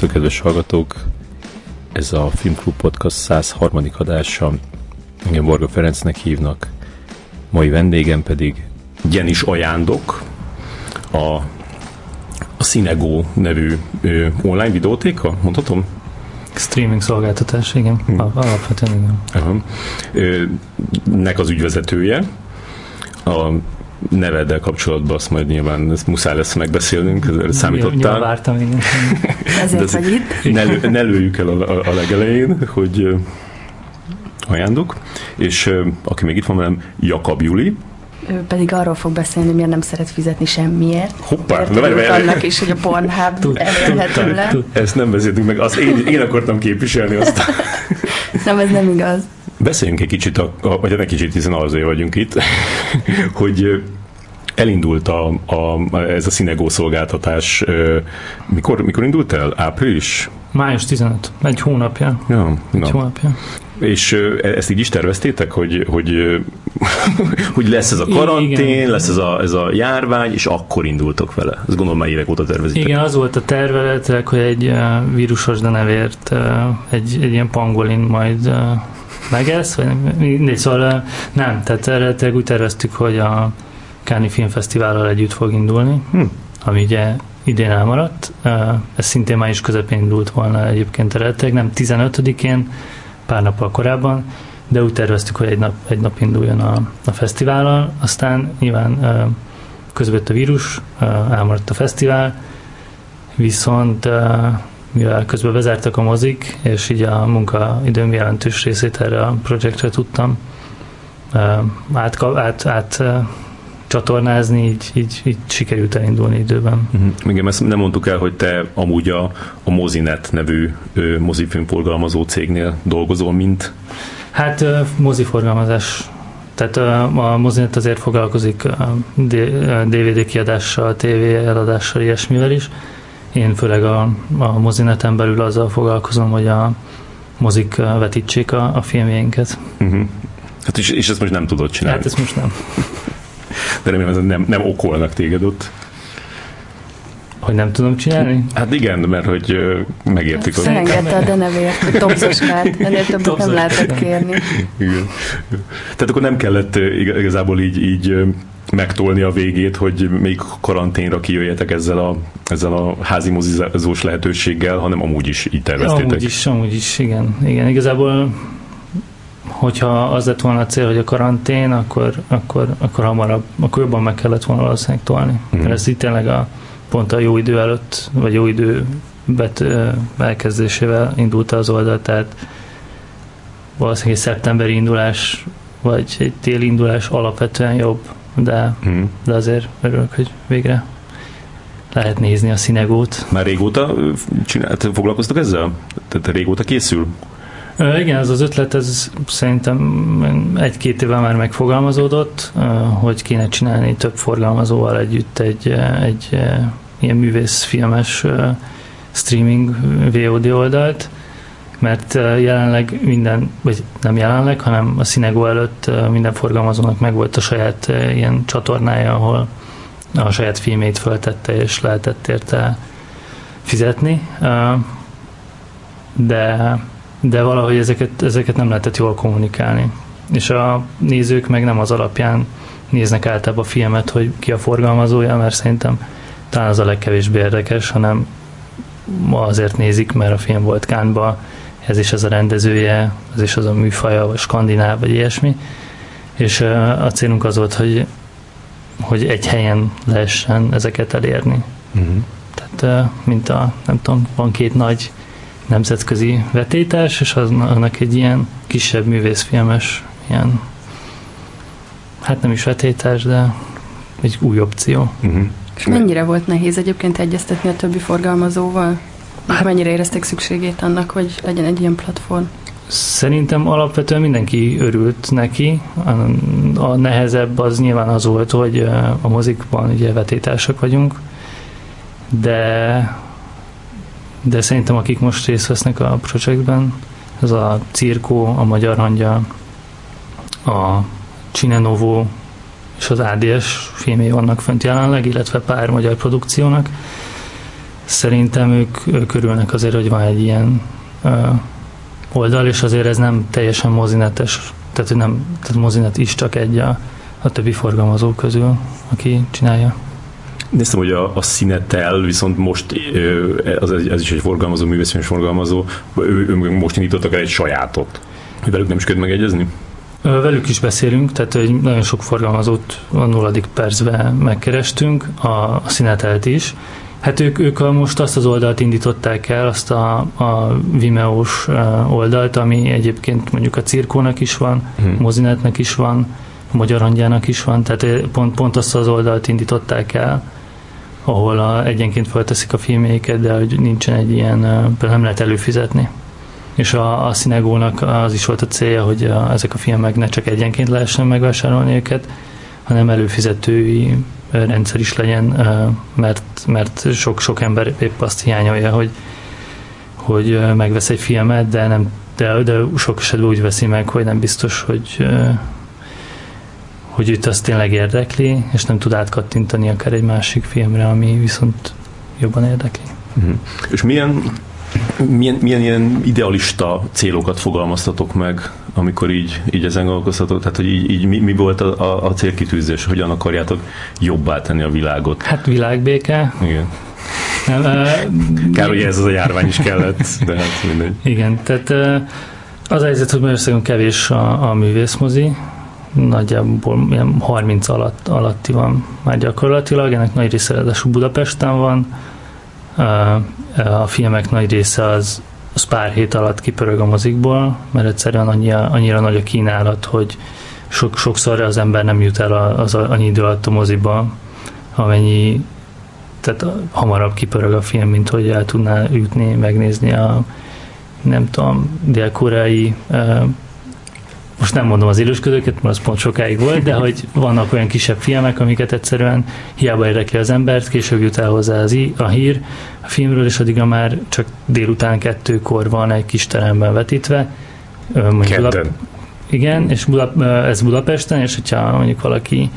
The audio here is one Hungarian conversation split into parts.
Sziasztok, kedves hallgatók! Ez a Filmklub Podcast 103. adása. Engem Borga Ferencnek hívnak. Mai vendégem pedig Gyenis Ajándok, a, a Cinego nevű ö, online videótéka, mondhatom? Streaming szolgáltatás, igen. Hm. Alapvetően igen. Aha. Ö, nek az ügyvezetője. A neveddel kapcsolatban azt majd nyilván ezt muszáj lesz megbeszélnünk, Nyilván számítottál. vártam, igen. Ezért ez- vagy itt. ne, lő, ne lőjük el a, a, a legelején, hogy ajándok, és aki még itt van velem, Jakab Juli. Ő pedig arról fog beszélni, hogy miért nem szeret fizetni semmiért. Hoppá, na várj, várj, annak is, hogy a Pornhub elérhető le. ezt nem beszéltünk meg, azt én, én akartam képviselni azt. Nem, ez nem igaz. Beszéljünk egy kicsit, a, a, vagy egy kicsit, hiszen azért vagyunk itt, hogy elindult a, a, ez a Cinegó szolgáltatás. Mikor, mikor indult el? Április? Május 15, egy hónapja. Ja, Egy na. hónapja. És e- ezt így is terveztétek, hogy, hogy, hogy lesz ez a karantén, igen. lesz ez a, ez a járvány, és akkor indultok vele. Ezt gondolom már évek óta tervezitek. Igen, az volt a terveletek, hogy egy vírusos denevért, egy, egy ilyen pangolin majd megesz, vagy mindegy, szóval nem, tehát eredetileg úgy terveztük, hogy a Káni Filmfesztivállal együtt fog indulni, Hm. ami ugye idén elmaradt. Ez szintén május közepén indult volna egyébként eredetileg, nem 15-én, pár nappal korábban, de úgy terveztük, hogy egy nap, egy nap induljon a, a fesztivállal, aztán nyilván közbött a vírus, elmaradt a fesztivál, viszont mivel közben bezártak a mozik, és így a munkaidőm jelentős részét erre a projektre tudtam át, át, át csatornázni, így, így, így sikerült elindulni időben. Uh-huh. Igen, ezt nem mondtuk el, hogy te amúgy a, a Mozinet nevű ö, mozifilmforgalmazó cégnél dolgozol, mint Hát ö, moziforgalmazás. Tehát ö, a mozinet azért foglalkozik DVD kiadással, TV eladással, ilyesmivel is. Én főleg a, a mozineten belül azzal foglalkozom, hogy a mozik vetítsék a, a filmjeinket. uh-huh. Hát és, és ezt most nem tudod csinálni. Hát ezt most nem. De remélem, ez nem, nem okolnak téged ott. Hogy nem tudom csinálni? Hát igen, mert hogy megértik. hogy- Felengedte a denevért, hogy topzoskát, ennél többet nem Topzos. lehetett kérni. Igen. Tehát akkor nem kellett igazából így, így megtolni a végét, hogy még karanténra kijöjjetek ezzel a, ezzel a házi mozizós lehetőséggel, hanem amúgy is így terveztétek. Amúgy is, amúgy is, igen. igen. Igazából, hogyha az lett volna a cél, hogy a karantén, akkor, akkor, akkor hamarabb, akkor jobban meg kellett volna valószínűleg tolni. Mm. Mert ez itt tényleg a, pont a jó idő előtt, vagy jó idő bet, elkezdésével indult az oldal, tehát valószínűleg egy szeptemberi indulás, vagy egy téli indulás alapvetően jobb, de, Mhm. de azért örülök, hogy végre lehet nézni a színegót. Már régóta csinált, foglalkoztok ezzel? Tehát régóta készül? Igen, ez az ötlet, ez szerintem egy-két éve már megfogalmazódott, hogy kéne csinálni több forgalmazóval együtt egy, egy ilyen művészfilmes streaming VOD oldalt, mert jelenleg minden, vagy nem jelenleg, hanem a Cinego előtt minden forgalmazónak megvolt a saját ilyen csatornája, ahol a saját filmét föltette, és lehetett érte fizetni. De de valahogy ezeket, ezeket nem lehetett jól kommunikálni. És a nézők meg nem az alapján néznek általában a filmet, hogy ki a forgalmazója, mert szerintem talán az a legkevésbé érdekes, hanem ma azért nézik, mert a film volt Kánba, ez is az a rendezője, ez is az a műfaja, vagy skandináv, vagy ilyesmi. És a célunk az volt, hogy, hogy egy helyen lehessen ezeket elérni. Uh-huh. Tehát, mint a, nem tudom, van két nagy nemzetközi vetétás, és az, annak egy ilyen kisebb művészfilmes, ilyen, hát nem is vetétás, de egy új opció. Uh-huh. És mennyire volt nehéz egyébként egyeztetni a többi forgalmazóval? Hát, mennyire érezték szükségét annak, hogy legyen egy ilyen platform? Szerintem alapvetően mindenki örült neki. A, a nehezebb az nyilván az volt, hogy a mozikban ugye vetétársak vagyunk, de de szerintem akik most részt vesznek a projektben, ez a Cirkó, a Magyar Hangya, a Cinenovo és az ADS filmé vannak fönt jelenleg, illetve pár magyar produkciónak. Szerintem ők, ők örülnek azért, hogy van egy ilyen oldal, és azért ez nem teljesen mozinetes, tehát, hogy nem, tehát mozinet is csak egy a, a többi forgalmazó közül, aki csinálja. Néztem, hogy a, a Színetel viszont most, az, ez is egy forgalmazó, művészfilmes forgalmazó, ő, ő most indítottak el egy sajátot. Velük nem is köt megegyezni? Velük is beszélünk, tehát hogy nagyon sok forgalmazót a nulladik percben megkerestünk, a, a Színetelt is. Hát ők, ők most azt az oldalt indították el, azt a, a Vimeo-s oldalt, ami egyébként mondjuk a Cirkónak is van, hmm. Mozinetnek is van, a Magyar Hangyának is van, tehát pont, pont azt az oldalt indították el, ahol a, egyenként felteszik a filmjeiket, de hogy nincsen egy ilyen, például nem lehet előfizetni. És a, a Cinegónak az is volt a célja, hogy a, ezek a filmek ne csak egyenként lehessen megvásárolni őket, hanem előfizetői rendszer is legyen, mert, mert sok, sok ember épp azt hiányolja, hogy, hogy megvesz egy filmet, de, nem, de, de sok esetben úgy veszi meg, hogy nem biztos, hogy hogy őt az tényleg érdekli, és nem tud átkattintani akár egy másik filmre, ami viszont jobban érdekli. Uh-huh. És milyen, milyen, milyen ilyen idealista célokat fogalmaztatok meg, amikor így, így ezen gondolkoztatok? Tehát, hogy így, így mi, mi volt a, a, a célkitűzés? Hogyan akarjátok jobbá tenni a világot? Hát világbéke. Igen. Nem, uh, Kár, hogy ez az a járvány is kellett, de hát mindegy. Igen, tehát uh, az helyzet, hogy Magyarországon kevés a, a művészmozi, nagyjából ilyen 30 alatt, alatti van már gyakorlatilag, ennek nagy része ráadásul Budapesten van, a filmek nagy része az, az pár hét alatt kipörög a mozikból, mert egyszerűen annyira, annyira nagy a kínálat, hogy sok, sokszor az ember nem jut el az annyi idő alatt a moziba, amennyi tehát hamarabb kipörög a film, mint hogy el tudná jutni, megnézni a nem tudom, dél-koreai most nem mondom az élősködőket, mert az pont sokáig volt, de hogy vannak olyan kisebb filmek, amiket egyszerűen hiába érdekli az embert, később jut el hozzá az i, a hír a filmről, és addigra már csak délután kettőkor van egy kis teremben vetítve. Budap- igen, és Budap- ez Budapesten, és hogyha mondjuk valaki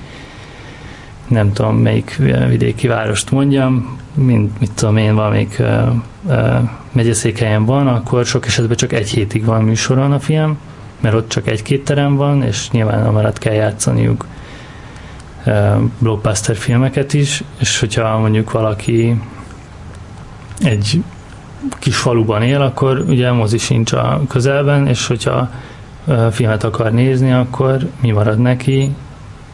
nem tudom melyik vidéki várost mondjam, mint mit tudom én, valamelyik uh, uh, megyeszékhelyen van, akkor sok esetben csak egy hétig van műsoron a film, mert ott csak egy-két terem van, és nyilván amaradt kell játszaniuk blockbuster filmeket is, és hogyha mondjuk valaki egy kis faluban él, akkor ugye mozi sincs a közelben, és hogyha filmet akar nézni, akkor mi marad neki?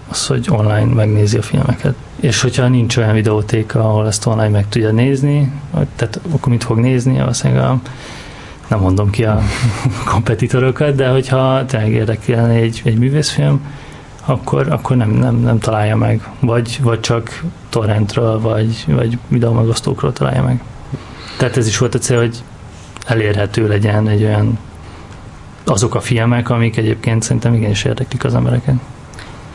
Az, hogy online megnézi a filmeket. És hogyha nincs olyan videótéka, ahol ezt online meg tudja nézni, tehát akkor mit fog nézni? Valószínűleg a nem mondom ki a kompetitorokat, de hogyha tényleg érdekelne egy, egy művészfilm, akkor, akkor nem, nem, nem találja meg. Vagy, vagy csak torrentről, vagy, vagy videomegosztókról találja meg. Tehát ez is volt a cél, hogy elérhető legyen egy olyan azok a filmek, amik egyébként szerintem igenis érdeklik az embereket.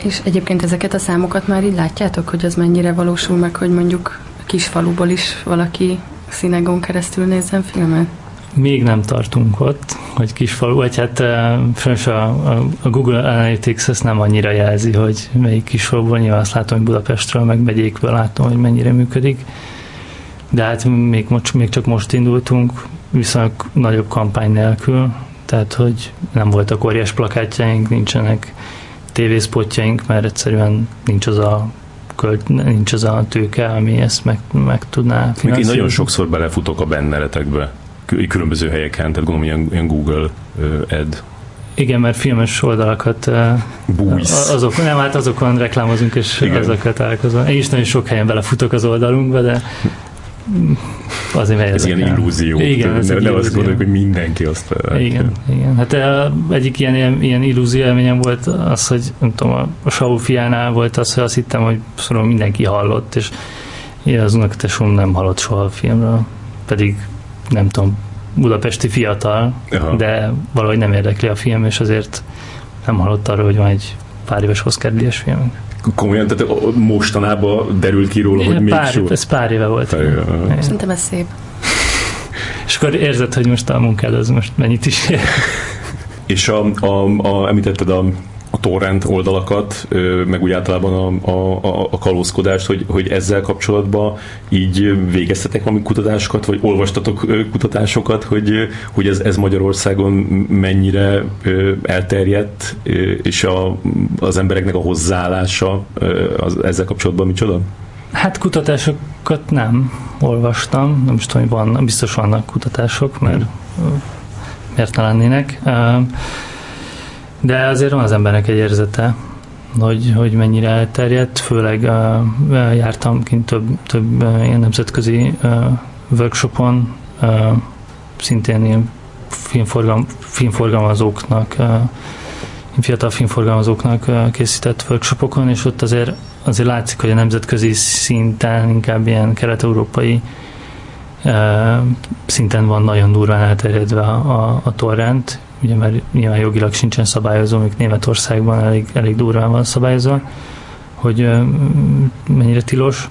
És egyébként ezeket a számokat már így látjátok, hogy az mennyire valósul meg, hogy mondjuk a kis faluból is valaki színegon keresztül nézzen filmet? Még nem tartunk ott, hogy kisfalu, vagy hát a, a, a Google Analytics ezt nem annyira jelzi, hogy melyik kisfaluban, nyilván azt látom, hogy Budapestről, meg megyékből látom, hogy mennyire működik. De hát még, még csak most indultunk, viszonylag nagyobb kampány nélkül, tehát hogy nem voltak óriás plakátjaink, nincsenek tévészpotjaink, mert egyszerűen nincs az a költ, nincs az a tőke, ami ezt meg, meg tudná finanszírozni. Én nagyon sokszor belefutok a benneretekbe különböző helyeken, tehát gondolom ilyen, ilyen Google ad igen, mert filmes oldalakat Bújsz. azok, nem, hát azokon reklámozunk, és Igen. azokkal találkozom. Én is nagyon sok helyen belefutok az oldalunkba, de azért megy Ez ilyen illúzió. Igen, ez ne, ne azt gondoljuk, hogy mindenki azt látja. Igen, igen. Hát egyik ilyen, ilyen, illúzió élményem volt az, hogy nem tudom, a, a Saul fiánál volt az, hogy azt hittem, hogy szóval mindenki hallott, és én az unokatesom nem hallott soha a filmről, pedig nem tudom, budapesti fiatal, Aha. de valahogy nem érdekli a film, és azért nem hallott arról, hogy van egy pár éves Oscar díjas film. Komolyan, tehát mostanában derült ki róla, hogy még pár, Ez pár éve volt. Pár éve. Szerintem ez szép. És akkor érzed, hogy most a munkád az most mennyit is ér. És a, a, a, említetted a, a torrent oldalakat, meg úgy általában a, a, a kalózkodást, hogy, hogy ezzel kapcsolatban így végeztetek valami kutatásokat, vagy olvastatok kutatásosokat, hogy, hogy ez, ez Magyarországon mennyire elterjedt, és a, az embereknek a hozzáállása az, ezzel kapcsolatban micsoda? Hát kutatásokat nem olvastam, nem is tudom, hogy van, biztos vannak kutatások, mert hmm. miért ne lennének. De azért van az embernek egy érzete, hogy, hogy mennyire elterjedt, főleg uh, jártam kint több, több uh, ilyen nemzetközi uh, workshopon, uh, szintén ilyen filmforgalm, filmforgalmazóknak, uh, fiatal filmforgalmazóknak uh, készített workshopokon, és ott azért, azért látszik, hogy a nemzetközi szinten inkább ilyen kelet-európai uh, szinten van nagyon durván elterjedve a, a, a torrent, ugye mert nyilván jogilag sincsen szabályozó, még Németországban elég, elég durván van szabályozva, hogy mennyire tilos.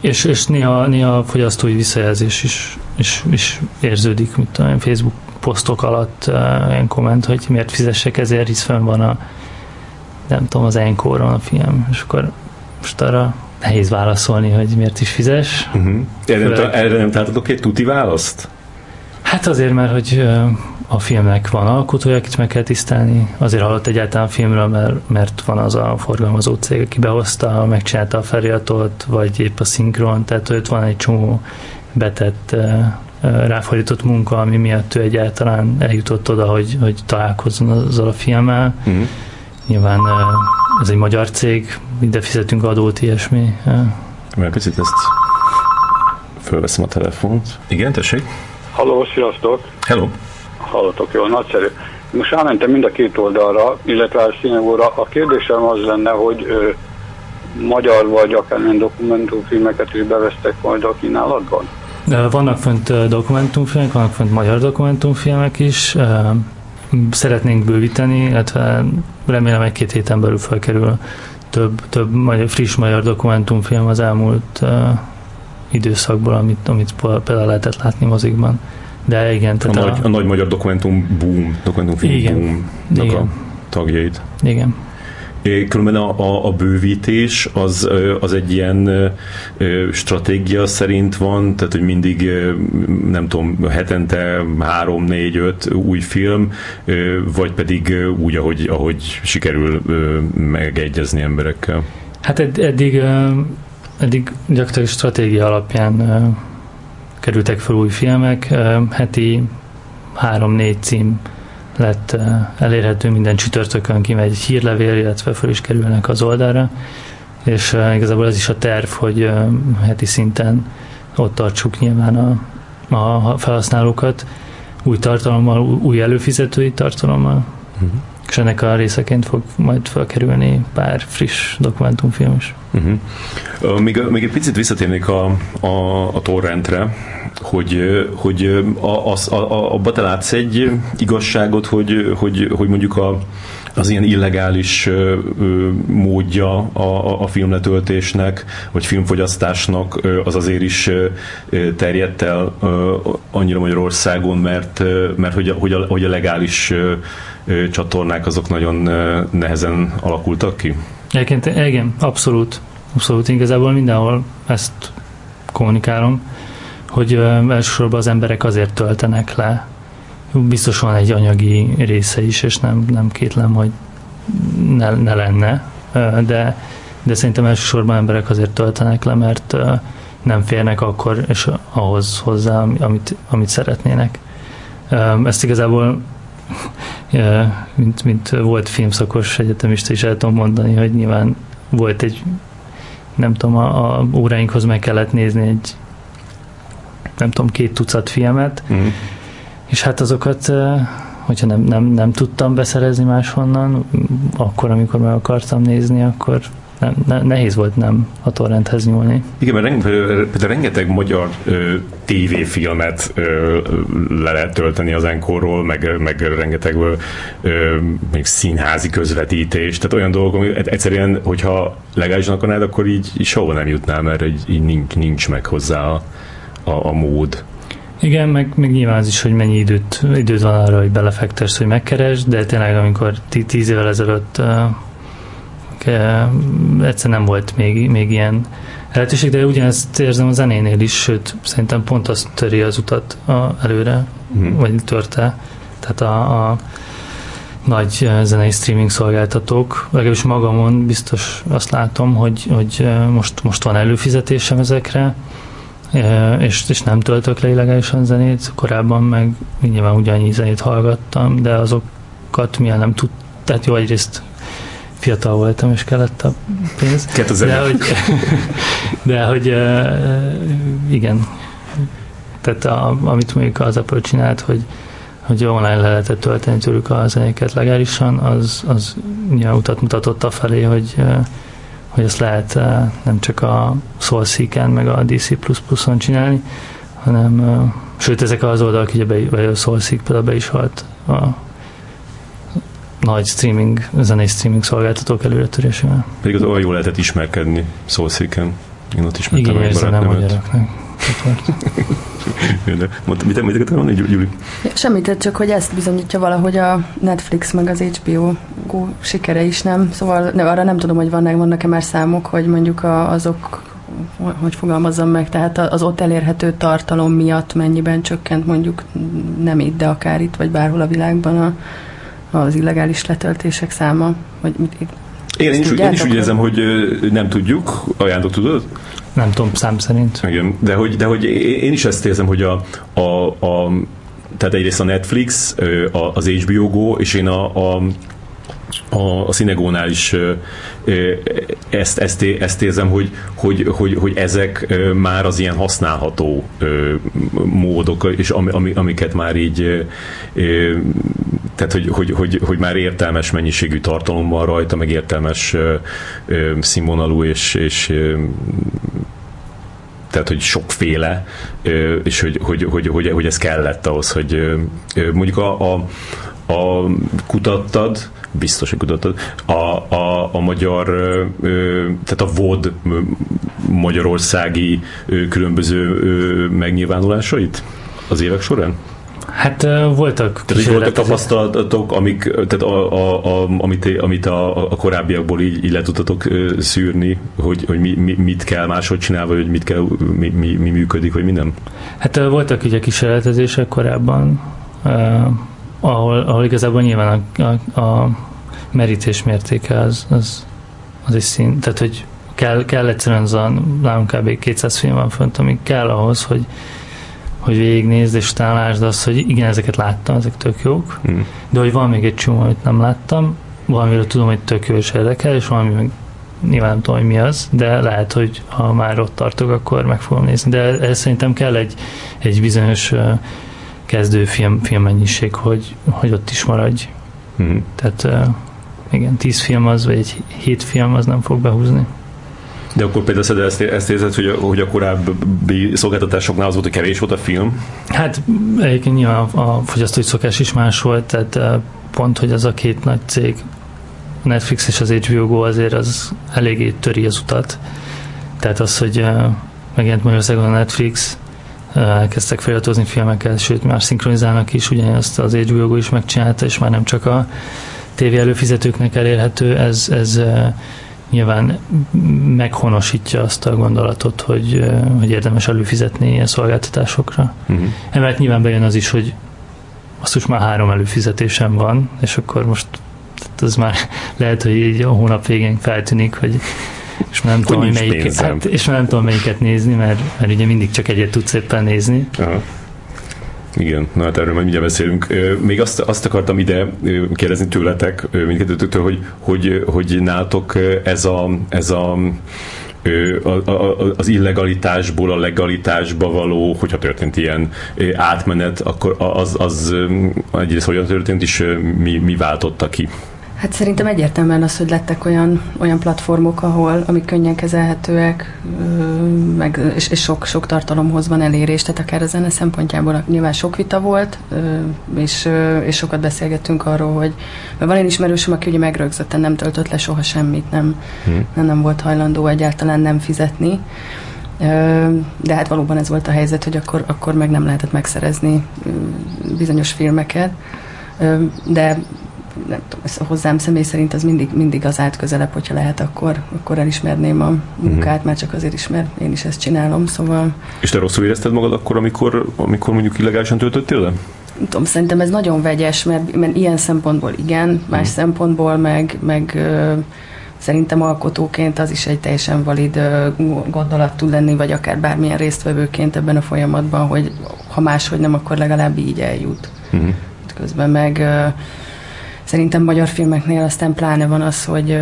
És, és néha, néha fogyasztói visszajelzés is, is, is érződik, mint a Facebook posztok alatt ilyen komment, hogy miért fizessek ezért, hisz fenn van a nem tudom, az encore a film, és akkor most arra nehéz válaszolni, hogy miért is fizes. Uh-huh. Erre, nem, erre nem találtatok egy tuti választ? Hát azért, mert hogy a filmnek van alkotója, akit meg kell tisztelni. Azért hallott egyáltalán a filmről, mert, mert van az a forgalmazó cég, aki behozta, megcsinálta a feliratot, vagy épp a szinkron, tehát ott van egy csomó betett ráfordított munka, ami miatt ő egyáltalán eljutott oda, hogy, hogy találkozzon azzal a filmmel. Uh-huh. Nyilván ez egy magyar cég, minden fizetünk adót, ilyesmi. Mert picit ezt fölveszem a telefont. Igen, tessék? Halló, sziasztok! Hello! Hallottok jól, nagyszerű. Most rámentem mind a két oldalra, illetve a színegóra. A kérdésem az lenne, hogy ö, magyar vagy akár ilyen dokumentumfilmeket is bevesztek majd a kínálatban? De vannak fönt dokumentumfilmek, vannak fönt magyar dokumentumfilmek is. Szeretnénk bővíteni, illetve remélem egy-két héten belül felkerül több, több magyar, friss magyar dokumentumfilm az elmúlt időszakból, amit, amit például lehetett látni mozikban. De igen. Tehát a, a, nagy, a nagy magyar dokumentum boom, dokumentumfilm igen, boom igen. a tagjait. Igen. Különben a, a, a bővítés az, az egy ilyen stratégia szerint van, tehát hogy mindig nem tudom, hetente három, négy, öt új film, vagy pedig úgy, ahogy, ahogy sikerül megegyezni emberekkel. Hát ed- eddig eddig gyakorlatilag stratégia alapján uh, kerültek fel új filmek, uh, heti három-négy cím lett uh, elérhető, minden csütörtökön kimegy egy hírlevél, illetve fel is kerülnek az oldalra, és uh, igazából ez is a terv, hogy uh, heti szinten ott tartsuk nyilván a, a felhasználókat új tartalommal, új előfizetői tartalommal. Uh-huh és ennek a részeként fog majd felkerülni pár friss dokumentumfilm is. Uh-huh. Még, még egy picit visszatérnék a, a, a torrentre, hogy, hogy a, a, a, abba te látsz egy igazságot, hogy, hogy, hogy mondjuk a, az ilyen illegális módja a, a filmletöltésnek, vagy filmfogyasztásnak az azért is terjedt el annyira Magyarországon, mert, mert hogy, a, hogy, a, hogy a legális csatornák azok nagyon nehezen alakultak ki? Egyébként igen, abszolút. Abszolút, igazából mindenhol ezt kommunikálom, hogy elsősorban az emberek azért töltenek le biztos van egy anyagi része is, és nem, nem kétlem, hogy ne, ne lenne, de, de szerintem elsősorban emberek azért töltenek le, mert nem férnek akkor és ahhoz hozzá, amit, amit szeretnének. Ezt igazából mint, mint volt filmszakos egyetemista is el tudom mondani, hogy nyilván volt egy nem tudom, a, a óráinkhoz meg kellett nézni egy nem tudom, két tucat filmet, mm és hát azokat, hogyha nem, nem, nem tudtam beszerezni máshonnan, akkor, amikor meg akartam nézni, akkor nem, ne, nehéz volt nem a torrenthez nyúlni. Igen, mert például rengeteg magyar ö, tévéfilmet ö, le lehet tölteni az enkorról, meg, meg rengeteg ö, mondjuk színházi közvetítés, tehát olyan dolgok, ami egyszerűen, hogyha legálisan akarnád, akkor így, így soha nem jutnál, mert így, így nincs, nincs meg hozzá a, a, a mód. Igen, meg, meg nyilván az is, hogy mennyi időt, időt van arra, hogy belefektesz, hogy megkeresd, de tényleg amikor tíz évvel ezelőtt egyszer nem volt még, még ilyen lehetőség, de ugyanezt érzem a zenénél is, sőt, szerintem pont azt töri az utat a, előre, hmm. vagy törte. Tehát a, a nagy zenei streaming szolgáltatók, legalábbis magamon biztos azt látom, hogy, hogy most, most van előfizetésem ezekre, és, és nem töltök le illegálisan zenét, korábban meg nyilván ugyannyi zenét hallgattam, de azokat milyen nem tud, tehát jó, egyrészt fiatal voltam, és kellett a pénz. De hogy, de hogy igen, tehát a, amit mondjuk az Apple csinált, hogy, hogy online le lehetett tölteni tőlük a zenéket legálisan, az, az nyilván utat mutatott a felé, hogy, hogy ezt lehet nem csak a SoulSeek-en, meg a DC++-on csinálni, hanem sőt, ezek az oldalak, ugye be, vagy a SoulSeek például be is halt a nagy streaming, zenei streaming szolgáltatók előretörésével. Pedig az olyan jól lehetett ismerkedni Soulseek-en. Én ott ismertem Igen, meg a magyaroknak. Mondta, mit, mit akartál mondani, Gyuri? Semmit, csak hogy ezt bizonyítja valahogy a Netflix meg az HBO Go sikere is, nem? Szóval ne, arra nem tudom, hogy vannak, vannak-e már számok, hogy mondjuk a, azok hogy fogalmazzam meg, tehát az ott elérhető tartalom miatt mennyiben csökkent mondjuk nem itt, de akár itt, vagy bárhol a világban a, az illegális letöltések száma? Vagy mit, én, én, is, én is úgy érzem, hogy nem tudjuk. Ajánlott tudod? Nem tudom, szám szerint. Igen, de hogy, de hogy én is ezt érzem, hogy a, a, a tehát egyrészt a Netflix, az HBO Go, és én a, a a, a Szinegónál is ezt, ezt, ezt érzem, hogy, hogy, hogy, hogy ezek már az ilyen használható módok, és ami, amiket már így tehát, hogy, hogy, hogy, hogy már értelmes mennyiségű tartalom van rajta, meg értelmes színvonalú és, és tehát hogy sokféle, és hogy, hogy, hogy, hogy, hogy ez kellett ahhoz, hogy mondjuk a, a, a kutattad, biztos, hogy kutattad, a, a, a magyar, tehát a VOD magyarországi különböző megnyilvánulásait az évek során? Hát voltak Tehát voltak tapasztalatok, amik, tehát a, a, a, amit, amit a, a korábbiakból így, így le tudtatok szűrni, hogy, hogy mi, mi, mit kell máshogy csinálni, vagy hogy mit kell, mi, mi, mi működik, vagy mi nem? Hát voltak ugye kísérletezések korábban, ahol, ahol igazából nyilván a, a, a merítés mértéke az, az, az is szint, tehát hogy kell, kell egyszerűen az a, nálunk kb. 200 film van fönt, ami kell ahhoz, hogy hogy végignézd és találásd azt, hogy igen, ezeket láttam, ezek tök jók, mm. de hogy van még egy csomó, amit nem láttam, valamiről tudom, hogy tök jó és érdekel, és valami meg nyilván nem tudom, hogy mi az, de lehet, hogy ha már ott tartok, akkor meg fogom nézni. De ez szerintem kell egy, egy bizonyos kezdő film, filmmennyiség, hogy, hogy ott is maradj. Mm. Tehát igen, tíz film az, vagy egy hét film az nem fog behúzni. De akkor például ezt, ezt érzed, hogy a, hogy a korábbi szolgáltatásoknál az volt, hogy kevés volt a film? Hát egyébként nyilván a, a fogyasztói szokás is más volt, tehát pont, hogy az a két nagy cég, a Netflix és az HBO Go azért az eléggé töri az utat. Tehát az, hogy megjelent Magyarországon a Netflix, elkezdtek feliratozni filmeket, sőt már szinkronizálnak is, ugyanezt az HBO is megcsinálta, és már nem csak a tévé előfizetőknek elérhető, ez, ez nyilván meghonosítja azt a gondolatot, hogy, hogy érdemes előfizetni ilyen szolgáltatásokra. Uh-huh. Emellett nyilván bejön az is, hogy azt most már három előfizetésem van, és akkor most az már lehet, hogy így a hónap végén feltűnik, hogy és már nem, tudom, hogy melyiket, hát, és már nem tudom melyiket nézni, mert, mert ugye mindig csak egyet tudsz éppen nézni. Aha. Igen, na hát erről majd mindjárt beszélünk. Még azt, azt akartam ide kérdezni tőletek, mindkettőtől, hogy, hogy, hogy nálatok ez a, ez a az illegalitásból a legalitásba való, hogyha történt ilyen átmenet, akkor az, az egyrészt hogyan történt, és mi, mi váltotta ki? Hát szerintem egyértelműen az, hogy lettek olyan, olyan platformok, ahol, amik könnyen kezelhetőek, meg, és, és sok, sok tartalomhoz van elérés, tehát akár a zene szempontjából nyilván sok vita volt, és, és sokat beszélgettünk arról, hogy mert van egy ismerősöm, aki ugye megrögzötten nem töltött le soha semmit, nem, hmm. nem, nem volt hajlandó egyáltalán nem fizetni, De hát valóban ez volt a helyzet, hogy akkor, akkor meg nem lehetett megszerezni bizonyos filmeket. De nem tudom, ez hozzám személy szerint az mindig, mindig az állt közelebb, hogyha lehet, akkor, akkor elismerném a munkát, uh-huh. már csak azért is, mert én is ezt csinálom, szóval... És te rosszul érezted magad akkor, amikor, amikor mondjuk illegálisan töltöttél le? Nem tudom, szerintem ez nagyon vegyes, mert, mert ilyen szempontból igen, más uh-huh. szempontból meg, meg ö, szerintem alkotóként az is egy teljesen valid gondolat tud lenni, vagy akár bármilyen résztvevőként ebben a folyamatban, hogy ha máshogy nem, akkor legalább így eljut. Uh-huh. Közben meg ö, Szerintem magyar filmeknél aztán pláne van az, hogy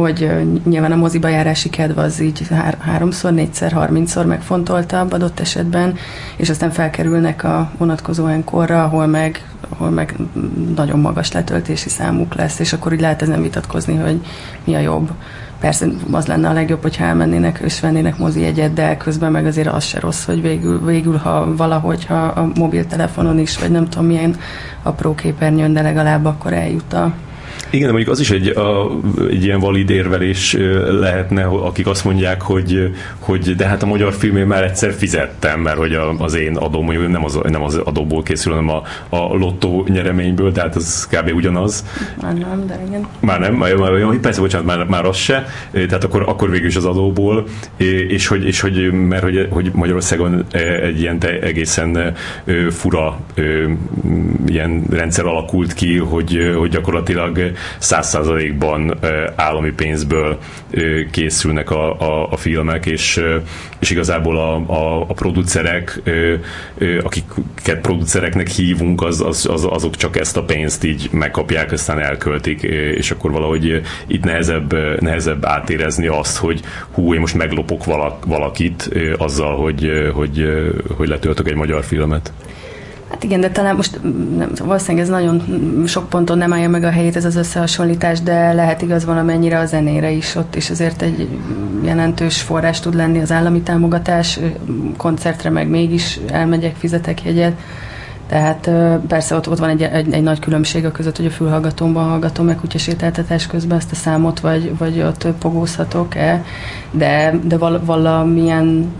hogy nyilván a moziba járási kedv az így hár, háromszor, négyszer, harmincszor megfontoltabb adott esetben, és aztán felkerülnek a vonatkozó korra, ahol meg, ahol meg nagyon magas letöltési számuk lesz, és akkor így lehet ezen vitatkozni, hogy mi a jobb. Persze az lenne a legjobb, hogyha elmennének és vennének mozi egyet, de közben meg azért az se rossz, hogy végül, végül ha valahogy, ha a mobiltelefonon is, vagy nem tudom milyen apró képernyőn, de legalább akkor eljut a igen, de mondjuk az is egy, a, egy ilyen valid érvelés lehetne, akik azt mondják, hogy, hogy de hát a magyar filmért már egyszer fizettem, mert hogy a, az én adóm, mondjuk nem az, nem az adóból készül, hanem a, a lottó nyereményből, tehát az kb. ugyanaz. Már nem, de igen. Már nem, már, már, persze, bocsánat, már, már az se, tehát akkor, akkor végül is az adóból, és hogy, és hogy mert hogy, hogy Magyarországon egy ilyen te egészen fura ilyen rendszer alakult ki, hogy, hogy gyakorlatilag száz százalékban állami pénzből készülnek a, a, a filmek, és, és igazából a, a, a producerek, akiket producereknek hívunk, az, az, az, azok csak ezt a pénzt így megkapják, aztán elköltik, és akkor valahogy itt nehezebb, nehezebb átérezni azt, hogy hú, én most meglopok valakit azzal, hogy, hogy, hogy letöltök egy magyar filmet. Hát igen, de talán most nem, valószínűleg ez nagyon sok ponton nem állja meg a helyét ez az összehasonlítás, de lehet igaz valamennyire a zenére is, ott is azért egy jelentős forrás tud lenni az állami támogatás, koncertre meg mégis elmegyek, fizetek jegyet. Tehát persze ott, ott van egy, egy, egy nagy különbség a között, hogy a fülhallgatómban hallgatom meg kutyasétáltatás közben ezt a számot, vagy, vagy ott pogózhatok-e, de, de val, valamilyen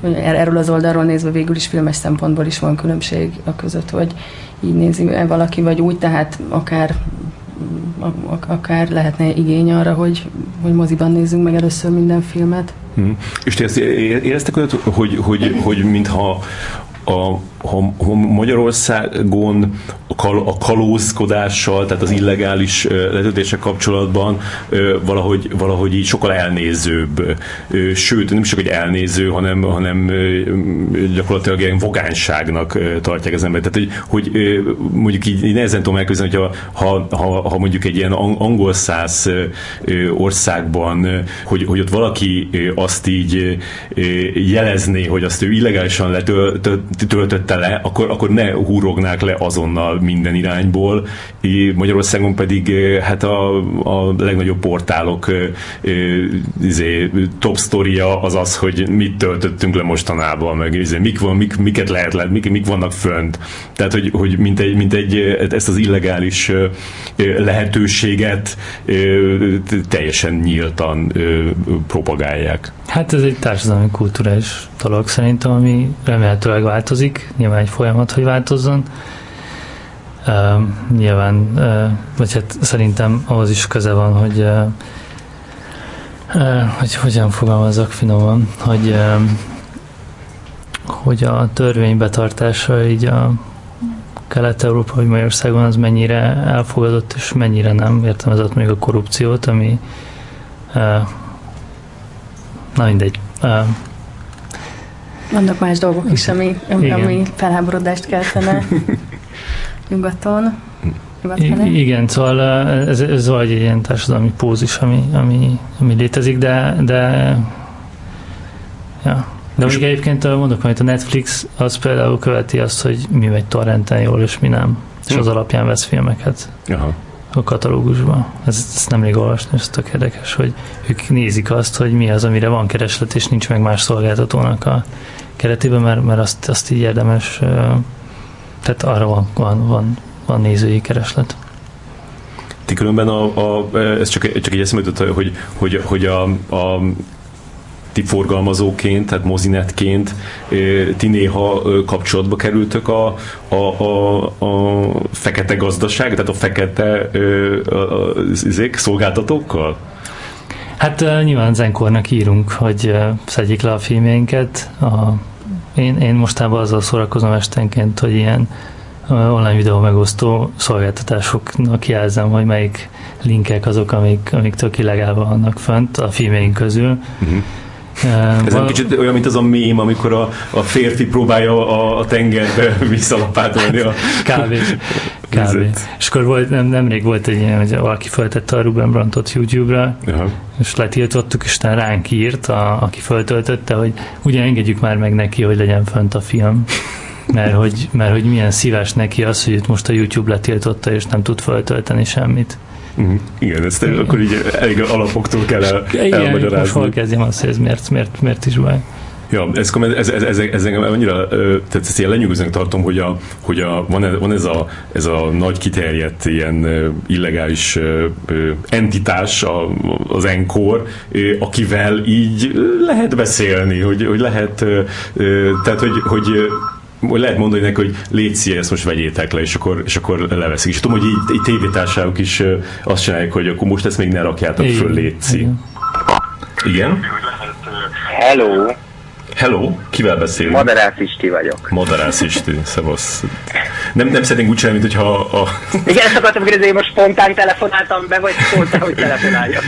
hogy erről az oldalról nézve végül is filmes szempontból is van különbség a között, hogy így nézi valaki, vagy úgy, tehát akár akár lehetne igény arra, hogy, hogy moziban nézzünk meg először minden filmet. Hmm. És ti ezt éreztek hogy, hogy, hogy, hogy mintha a, ha, ha Magyarországon a, kal, kalózkodással, tehát az illegális letöltések kapcsolatban valahogy, valahogy így sokkal elnézőbb, sőt, nem csak egy elnéző, hanem, hanem gyakorlatilag ilyen vogánságnak tartják az ember. Tehát, hogy, hogy mondjuk így, így nehezen tudom elképzelni, hogy ha, ha, ha mondjuk egy ilyen angol száz országban, hogy, hogy ott valaki azt így jelezné, hogy azt ő illegálisan letöltötte tette le, akkor, akkor ne húrognák le azonnal minden irányból. Magyarországon pedig hát a, a legnagyobb portálok izé, top sztoria az az, hogy mit töltöttünk le mostanában, meg izé, mik, van, mik, miket lehet le, mik, mik vannak fönt. Tehát, hogy, hogy mint, egy, mint egy, ezt az illegális lehetőséget teljesen nyíltan propagálják. Hát ez egy társadalmi kulturális dolog szerintem, ami remélhetőleg változik. Nyilván egy folyamat, hogy változzon. Uh, nyilván, uh, vagy hát szerintem ahhoz is köze van, hogy uh, uh, hogy hogyan fogalmazok finoman, hogy uh, hogy a törvény betartása így a Kelet-Európa vagy Magyarországon az mennyire elfogadott és mennyire nem. Értem ez ott még a korrupciót, ami uh, na mindegy. Uh, vannak más dolgok is, ami, ami, ami felháborodást keltene nyugaton. I- igen, szóval ez, ez vagy egy ilyen társadalmi pózis, ami, ami, ami létezik, de, de ja. De mondjuk egyébként mondok, hogy a Netflix az például követi azt, hogy mi megy torrenten jól, és mi nem. És az hm. alapján vesz filmeket. Aha a katalógusban. Ez, ezt nemrég olvasni, ez tök érdekes, hogy ők nézik azt, hogy mi az, amire van kereslet, és nincs meg más szolgáltatónak a keretében, mert, mert azt, azt így érdemes, tehát arra van, van, van, van nézői kereslet. Ti különben a, a, ez csak, csak egy eszembe jutott, hogy, hogy, hogy a, a ti forgalmazóként, tehát mozinetként ti néha kapcsolatba kerültök a, a, a, a fekete gazdaság, tehát a fekete izék, szolgáltatókkal? Hát uh, nyilván zenkornak írunk, hogy uh, szedjék le a filmjeinket. A, én, én mostában azzal szórakozom esténként, hogy ilyen online videó megosztó szolgáltatásoknak jelzem, hogy melyik linkek azok, amik, amik tök illegálban vannak fönt a filmjeink közül. Uh-huh ez val- egy kicsit olyan, mint az a mém, amikor a, a férfi próbálja a, a tengerbe visszalapátolni a kávé. kávé. És akkor volt, nem, nemrég volt egy ilyen, hogy valaki feltette a Ruben Brantot YouTube-ra, uh-huh. és letiltottuk, és ránk írt, a, aki feltöltötte, hogy ugye engedjük már meg neki, hogy legyen fönt a film. Mert hogy, mert hogy milyen szíves neki az, hogy itt most a YouTube letiltotta, és nem tud feltölteni semmit. Uh-huh. Igen, ezt Igen. akkor így elég alapoktól kell el, Igen, elmagyarázni. most hol kezdjem azt, hogy ez miért, miért, miért is baj. Ja, ez, ez, ez, ez, ez engem annyira, tehát ezt ilyen lenyűgözőnek tartom, hogy, a, hogy a, van, ez, van ez, a, ez a nagy kiterjedt ilyen illegális entitás, a, az enkor, akivel így lehet beszélni, hogy, hogy lehet, tehát hogy hogy lehet mondani neki, hogy légy ezt most vegyétek le, és akkor, és akkor leveszik. És tudom, hogy így, így tévétársaságok is azt csinálják, hogy akkor most ezt még ne rakjátok föl, légy Igen. Igen? Hello! Hello, kivel beszélünk? Madarász Isti vagyok. Madarász Isti, szevasz. Nem, nem szeretnénk úgy csinálni, mint hogyha a... Igen, ezt akartam kérdezni, hogy most spontán telefonáltam be, vagy szóltál, hogy telefonáljak.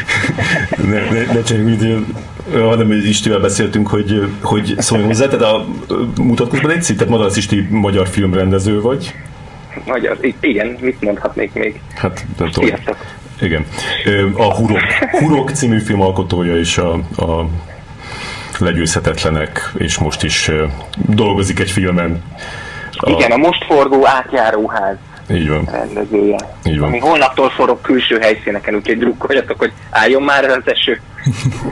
ne, ne, ne csináljunk, mint hanem hogy Istivel beszéltünk, hogy, hogy szóljunk hozzá, tehát a mutatkozban egy szint, tehát Madarász Isti magyar filmrendező vagy? Magyar, igen, mit mondhatnék még? Hát nem tudom. Igen. A Hurok, Hurok című film alkotója és a, a legyőzhetetlenek, és most is dolgozik egy filmen. A... Igen, a most forgó átjáróház így van. rendezője. Így van. Ami holnaptól forog külső helyszíneken, úgyhogy drukkoljatok, hogy álljon már az eső.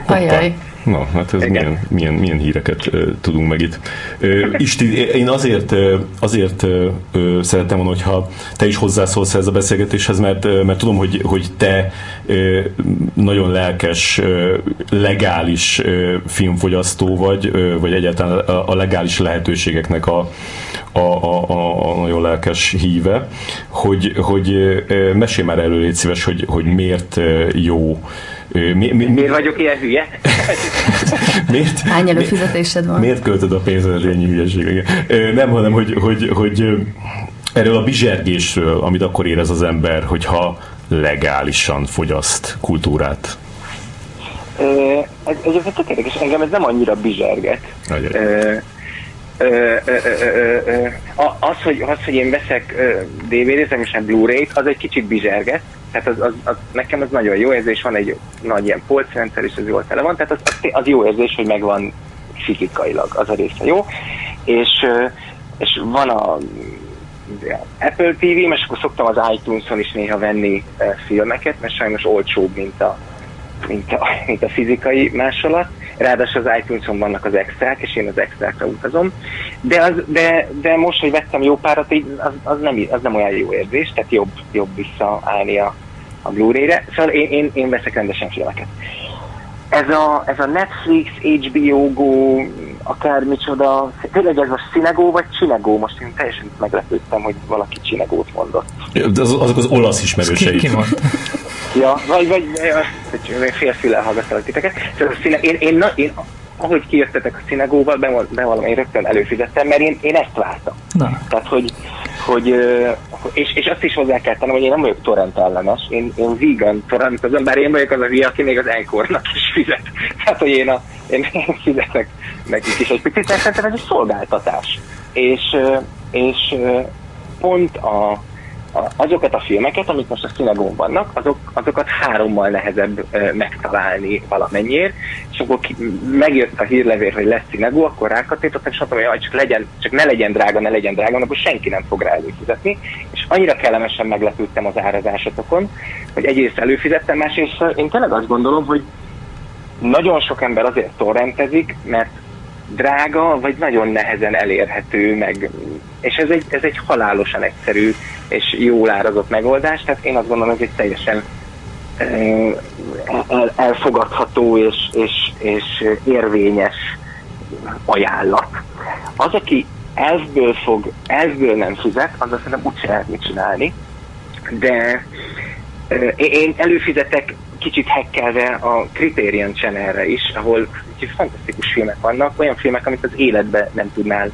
Ajaj. Na, hát ez milyen, milyen, milyen híreket uh, tudunk meg itt. Uh, Isti, én azért, uh, azért uh, szerettem volna, hogyha te is hozzászólsz ez a beszélgetéshez, mert, uh, mert tudom, hogy, hogy te uh, nagyon lelkes, uh, legális uh, filmfogyasztó vagy, uh, vagy egyáltalán a, a legális lehetőségeknek a, a, a, a, a nagyon lelkes híve, hogy, hogy mesélj már elő, légy szíves, hogy, hogy miért jó mi, mi, mi, miért vagyok ilyen hülye? miért? Hány előfizetésed van? Miért költöd a pénzedet ennyi hülyeség? Nem, hanem, hogy, hogy, hogy erről a bizsergésről, amit akkor érez az ember, hogyha legálisan fogyaszt kultúrát. Ez, egyébként tök érdekes, engem ez nem annyira bizserget. Az, hogy, az, hogy én veszek DVD-t, és nem Blu-ray-t, az egy kicsit bizserget, tehát az, az, az, nekem ez nagyon jó érzés, van egy nagy ilyen polcrendszer, és ez jól tele van, tehát az, az, az jó érzés, hogy megvan fizikailag, az a része jó. És, és van a Apple tv és akkor szoktam az iTunes-on is néha venni filmeket, mert sajnos olcsóbb, mint a, mint a, mint a fizikai másolat. Ráadásul az iTunes-on vannak az extrák, és én az extrákra utazom. De, az, de, de most, hogy vettem jó párat, az, az, nem, az nem olyan jó érzés, tehát jobb, jobb visszaállni a, a Blu-ray-re. Szóval én, én, én veszek rendesen filmeket. Ez a, ez a Netflix, HBO Go, akármicsoda, tényleg ez a Cinegó vagy Csinegó? Most én teljesen meglepődtem, hogy valaki Csinegót mondott. Az, azok az olasz ismerőseid. Ki, ki ja, vagy, vagy, vagy félfülel hallgatlak titeket. Szóval én, én, én, én ahogy kijöttetek a szinagóval, bevallom, én rögtön előfizettem, mert én, én ezt vártam. Na. Tehát, hogy, hogy és, és azt is hozzá kell tennem, hogy én nem vagyok torrent ellenes, én, én vegan torrentozom, bár én vagyok az a hülye, aki még az enkornak is fizet. Tehát, hogy én, a, én, én fizetek nekik is egy picit, mert szerintem ez egy szolgáltatás. És, és pont a, azokat a filmeket, amik most a színegón vannak, azok, azokat hárommal nehezebb megtalálni valamennyiért, és akkor ki, megjött a hírlevél, hogy lesz színegó, akkor rákattintottam, és mondtam, hogy csak, legyen, csak ne legyen drága, ne legyen drága, akkor senki nem fog rá előfizetni, és annyira kellemesen meglepődtem az árazásotokon, hogy egyrészt előfizettem, másrészt én tényleg azt gondolom, hogy nagyon sok ember azért torrentezik, mert drága, vagy nagyon nehezen elérhető, meg, és ez egy, ez egy halálosan egyszerű és jól árazott megoldás, tehát én azt gondolom, hogy ez egy teljesen el, elfogadható és, és, és érvényes ajánlat. Az, aki elfből fog, elfből nem fizet, az azt nem úgyse lehet mit csinálni, de én előfizetek kicsit hekkelve a Criterion Channelre is, ahol fantasztikus filmek vannak, olyan filmek, amit az életbe nem tudnál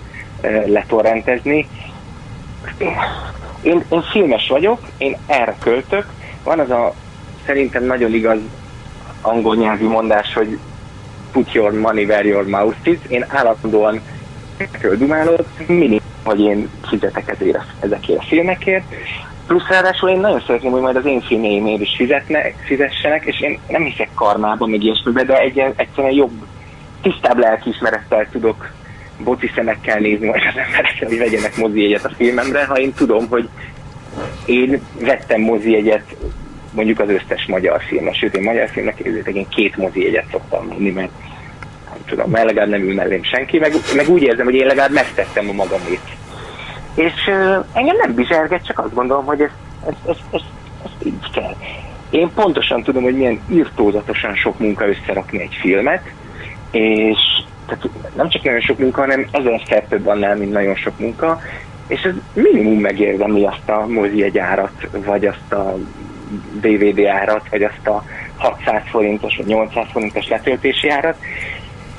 letorrentezni. Én, én filmes vagyok, én erre költök, van az a szerintem nagyon igaz angol nyelvű mondás, hogy put your money where your mouth is. Én állandóan dumálok, minimum, hogy én fizetek ezért, ezekért a filmekért. Plusz ráadásul én nagyon szeretném, hogy majd az én filmjeimért is fizetne, fizessenek, és én nem hiszek karmába, meg ilyesmibe, de egy, egyszerűen jobb, tisztább lelkiismerettel tudok boci szemekkel nézni majd az emberekkel, hogy vegyenek mozi egyet a filmemre, ha én tudom, hogy én vettem mozi egyet mondjuk az összes magyar filmre, sőt én magyar filmnek képzétek, én két mozi egyet szoktam menni, mert nem tudom, mert legalább nem ül mellém senki, meg, meg úgy érzem, hogy én legalább megtettem a magamét. És uh, engem nem bizserget, csak azt gondolom, hogy ez, ez, ez, ez, ez így kell. Én pontosan tudom, hogy milyen írtózatosan sok munka összerakni egy filmet, és tehát nem csak nagyon sok munka, hanem ezerszer több annál, mint nagyon sok munka, és ez minimum megérdemli azt a mozi egy árat, vagy azt a DVD árat, vagy azt a 600 forintos vagy 800 forintos letöltési árat.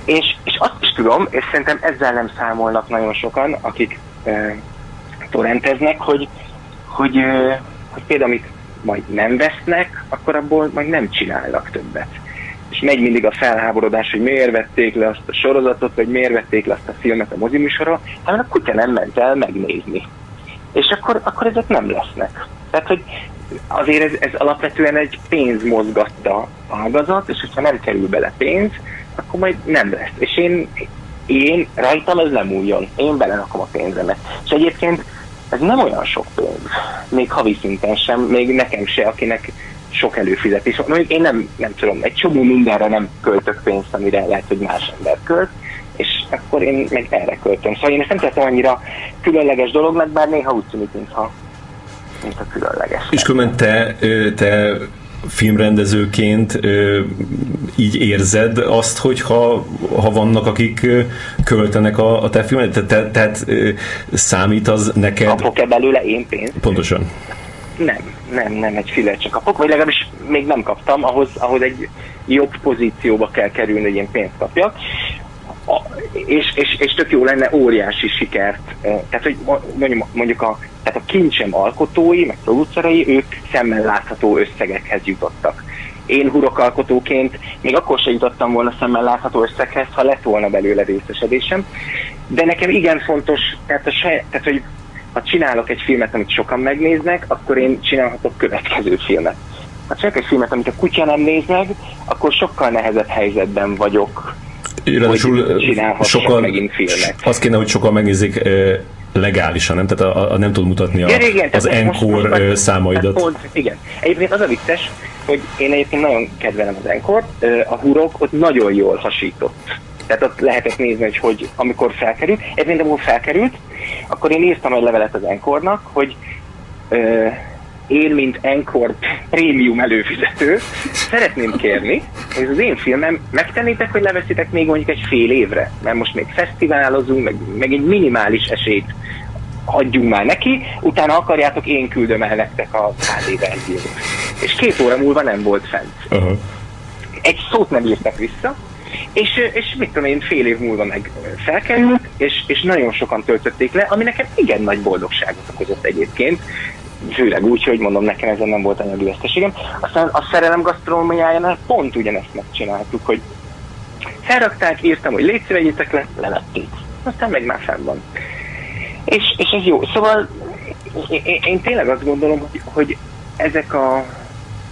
És, és azt is tudom, és szerintem ezzel nem számolnak nagyon sokan, akik e, torrenteznek, hogy, hogy, e, hogy például amit majd nem vesznek, akkor abból majd nem csinálnak többet. És megy mindig a felháborodás, hogy miért vették le azt a sorozatot, vagy miért vették le azt a filmet a mozimusora, hát a kutya nem ment el megnézni. És akkor, akkor ezek nem lesznek. Tehát, hogy azért ez, ez alapvetően egy pénzmozgatta ágazat, és hogyha nem kerül bele pénz, akkor majd nem lesz. És én, én rajtam ez nem újjon. Én belerakom a pénzemet. És egyébként ez nem olyan sok pénz, még havi szinten sem, még nekem se, akinek sok előfizetés. Mondjuk én nem, nem tudom, egy csomó mindenre nem költök pénzt, amire lehet, hogy más ember költ, és akkor én meg erre költöm. Szóval én ezt nem tettem annyira különleges dolognak, bár néha úgy tűnik, mintha mint a különleges. És különben te, te filmrendezőként így érzed azt, hogy ha, ha vannak, akik költenek a, a te filmet, te, te, tehát számít az neked... Kapok-e belőle én pénzt? Pontosan. Nem, nem, nem egy filet csak kapok, vagy legalábbis még nem kaptam, ahhoz, ahhoz egy jobb pozícióba kell kerülni, hogy én pénzt kapjak. A, és, és, és tök jó lenne óriási sikert. Tehát, hogy mondjuk, mondjuk a tehát a kincsem alkotói, meg producerei, ők szemmel látható összegekhez jutottak. Én hurokalkotóként még akkor sem jutottam volna szemmel látható összeghez, ha lett volna belőle részesedésem. De nekem igen fontos, tehát, a saj, tehát hogy ha csinálok egy filmet, amit sokan megnéznek, akkor én csinálhatok következő filmet. Ha csinálok egy filmet, amit a kutya nem néz meg, akkor sokkal nehezebb helyzetben vagyok, Ráadásul sokan, megint filmet. Azt kéne, hogy sokan megnézik legálisan, nem? Tehát a, a, nem tud mutatni a, igen, igen, az Encore számaidat. Pont, igen. Egyébként az a vicces, hogy én egyébként nagyon kedvelem az Encore, a hurok ott nagyon jól hasított. Tehát ott lehetett nézni, hogy, hogy amikor felkerült, egyébként amikor felkerült, akkor én írtam egy levelet az Encore-nak, hogy én, mint Encore prémium előfizető, szeretném kérni, hogy az én filmem megtennétek, hogy leveszitek még mondjuk egy fél évre, mert most még fesztiválozunk, meg, meg egy minimális esélyt adjunk már neki, utána akarjátok, én küldöm el nektek a verziót. És két óra múlva nem volt fent. Uh-huh. Egy szót nem írtak vissza, és, és mit tudom én, fél év múlva meg felkerült, és, és nagyon sokan töltötték le, ami nekem igen nagy boldogságot okozott egyébként, főleg úgy, hogy mondom, nekem ezen nem volt anyagi veszteségem. Aztán a szerelem gasztronómiájánál pont ugyanezt megcsináltuk, hogy felrakták, írtam, hogy légy szívegyétek le, levették. Aztán meg már fenn van. És, és ez jó. Szóval én, én tényleg azt gondolom, hogy, hogy ezek a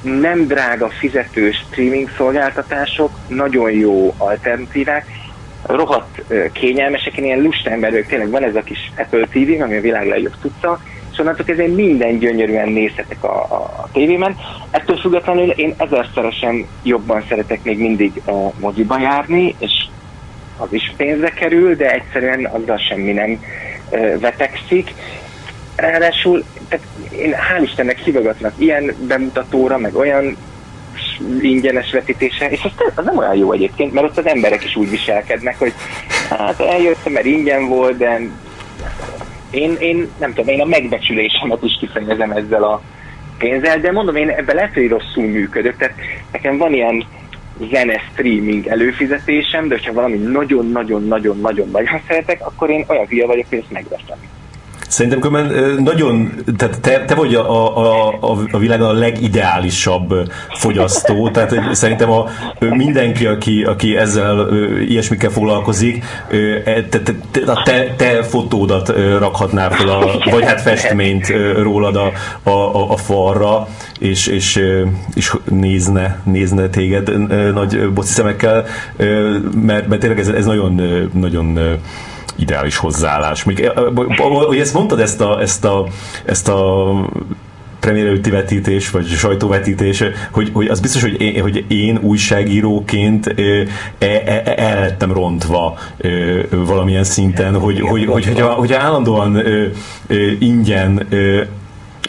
nem drága fizető streaming szolgáltatások nagyon jó alternatívák, rohadt kényelmesek, én ilyen ember vagyok, tényleg van ez a kis Apple TV, ami a világ legjobb tudta, és onnantól kezdve minden gyönyörűen nézhetek a, a, a tévében. Ettől függetlenül én ezerszeresen jobban szeretek még mindig a moziba járni, és az is pénzbe kerül, de egyszerűen azzal semmi nem vetekszik. Ráadásul tehát én hál' Istennek hívogatnak ilyen bemutatóra, meg olyan ingyenes vetítése, és az, az nem olyan jó egyébként, mert ott az emberek is úgy viselkednek, hogy hát eljöttem, mert ingyen volt, de én, én nem tudom, én a megbecsülésemet is kifejezem ezzel a pénzzel, de mondom, én ebben lehet, hogy rosszul működök, tehát nekem van ilyen zene streaming előfizetésem, de ha valami nagyon-nagyon-nagyon-nagyon-nagyon szeretek, akkor én olyan hülye vagyok, hogy ezt megveszem. Szerintem különben nagyon, tehát te, te vagy a, a, a, a világon a legideálisabb fogyasztó, tehát szerintem a, mindenki, aki, aki ezzel ilyesmikkel foglalkozik, e, te, te, te, te fotódat rakhatnál fel, a, vagy hát festményt rólad a, a, a falra, és, és, és nézne, nézne téged nagy boci szemekkel, mert, mert tényleg ez, ez nagyon, nagyon ideális hozzáállás. Még, hogy ezt mondtad ezt a, ezt a, ezt a premier előtti vetítés, vagy sajtóvetítés, hogy, hogy az biztos, hogy én, hogy én újságíróként e, e, e, el lettem rontva valamilyen szinten, hogy, hogy, hogy, hogy, hogy állandóan ingyen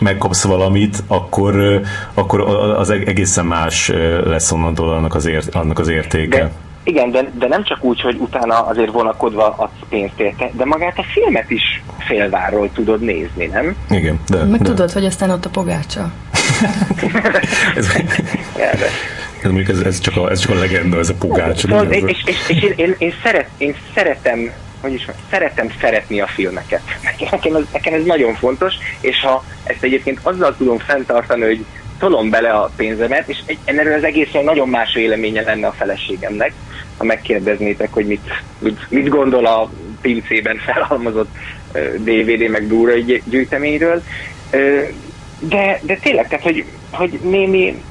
megkapsz valamit, akkor, akkor az egészen más lesz onnantól annak az, ért, annak az értéke. De igen, de, de nem csak úgy, hogy utána azért vonakodva adsz pénzt érte, de magát a filmet is félvárról tudod nézni, nem? Igen, de... Meg de. tudod, hogy aztán ott a pogácsa. ez, ez, mondjuk ez, ez, csak a, ez csak a legenda, ez a pogácsa. Szóval, és, és, és, és én, én, én, szeret, én szeretem hogy is szeretem szeretni a filmeket. Nekem ez, nekem ez nagyon fontos, és ha ezt egyébként azzal tudom fenntartani, hogy tolom bele a pénzemet, és egy, erről az egészen nagyon más véleménye lenne a feleségemnek, ha megkérdeznétek, hogy mit, mit, mit gondol a pincében felhalmozott DVD meg Blu-ray gyűjteményről. De, de tényleg, tehát, hogy, hogy némi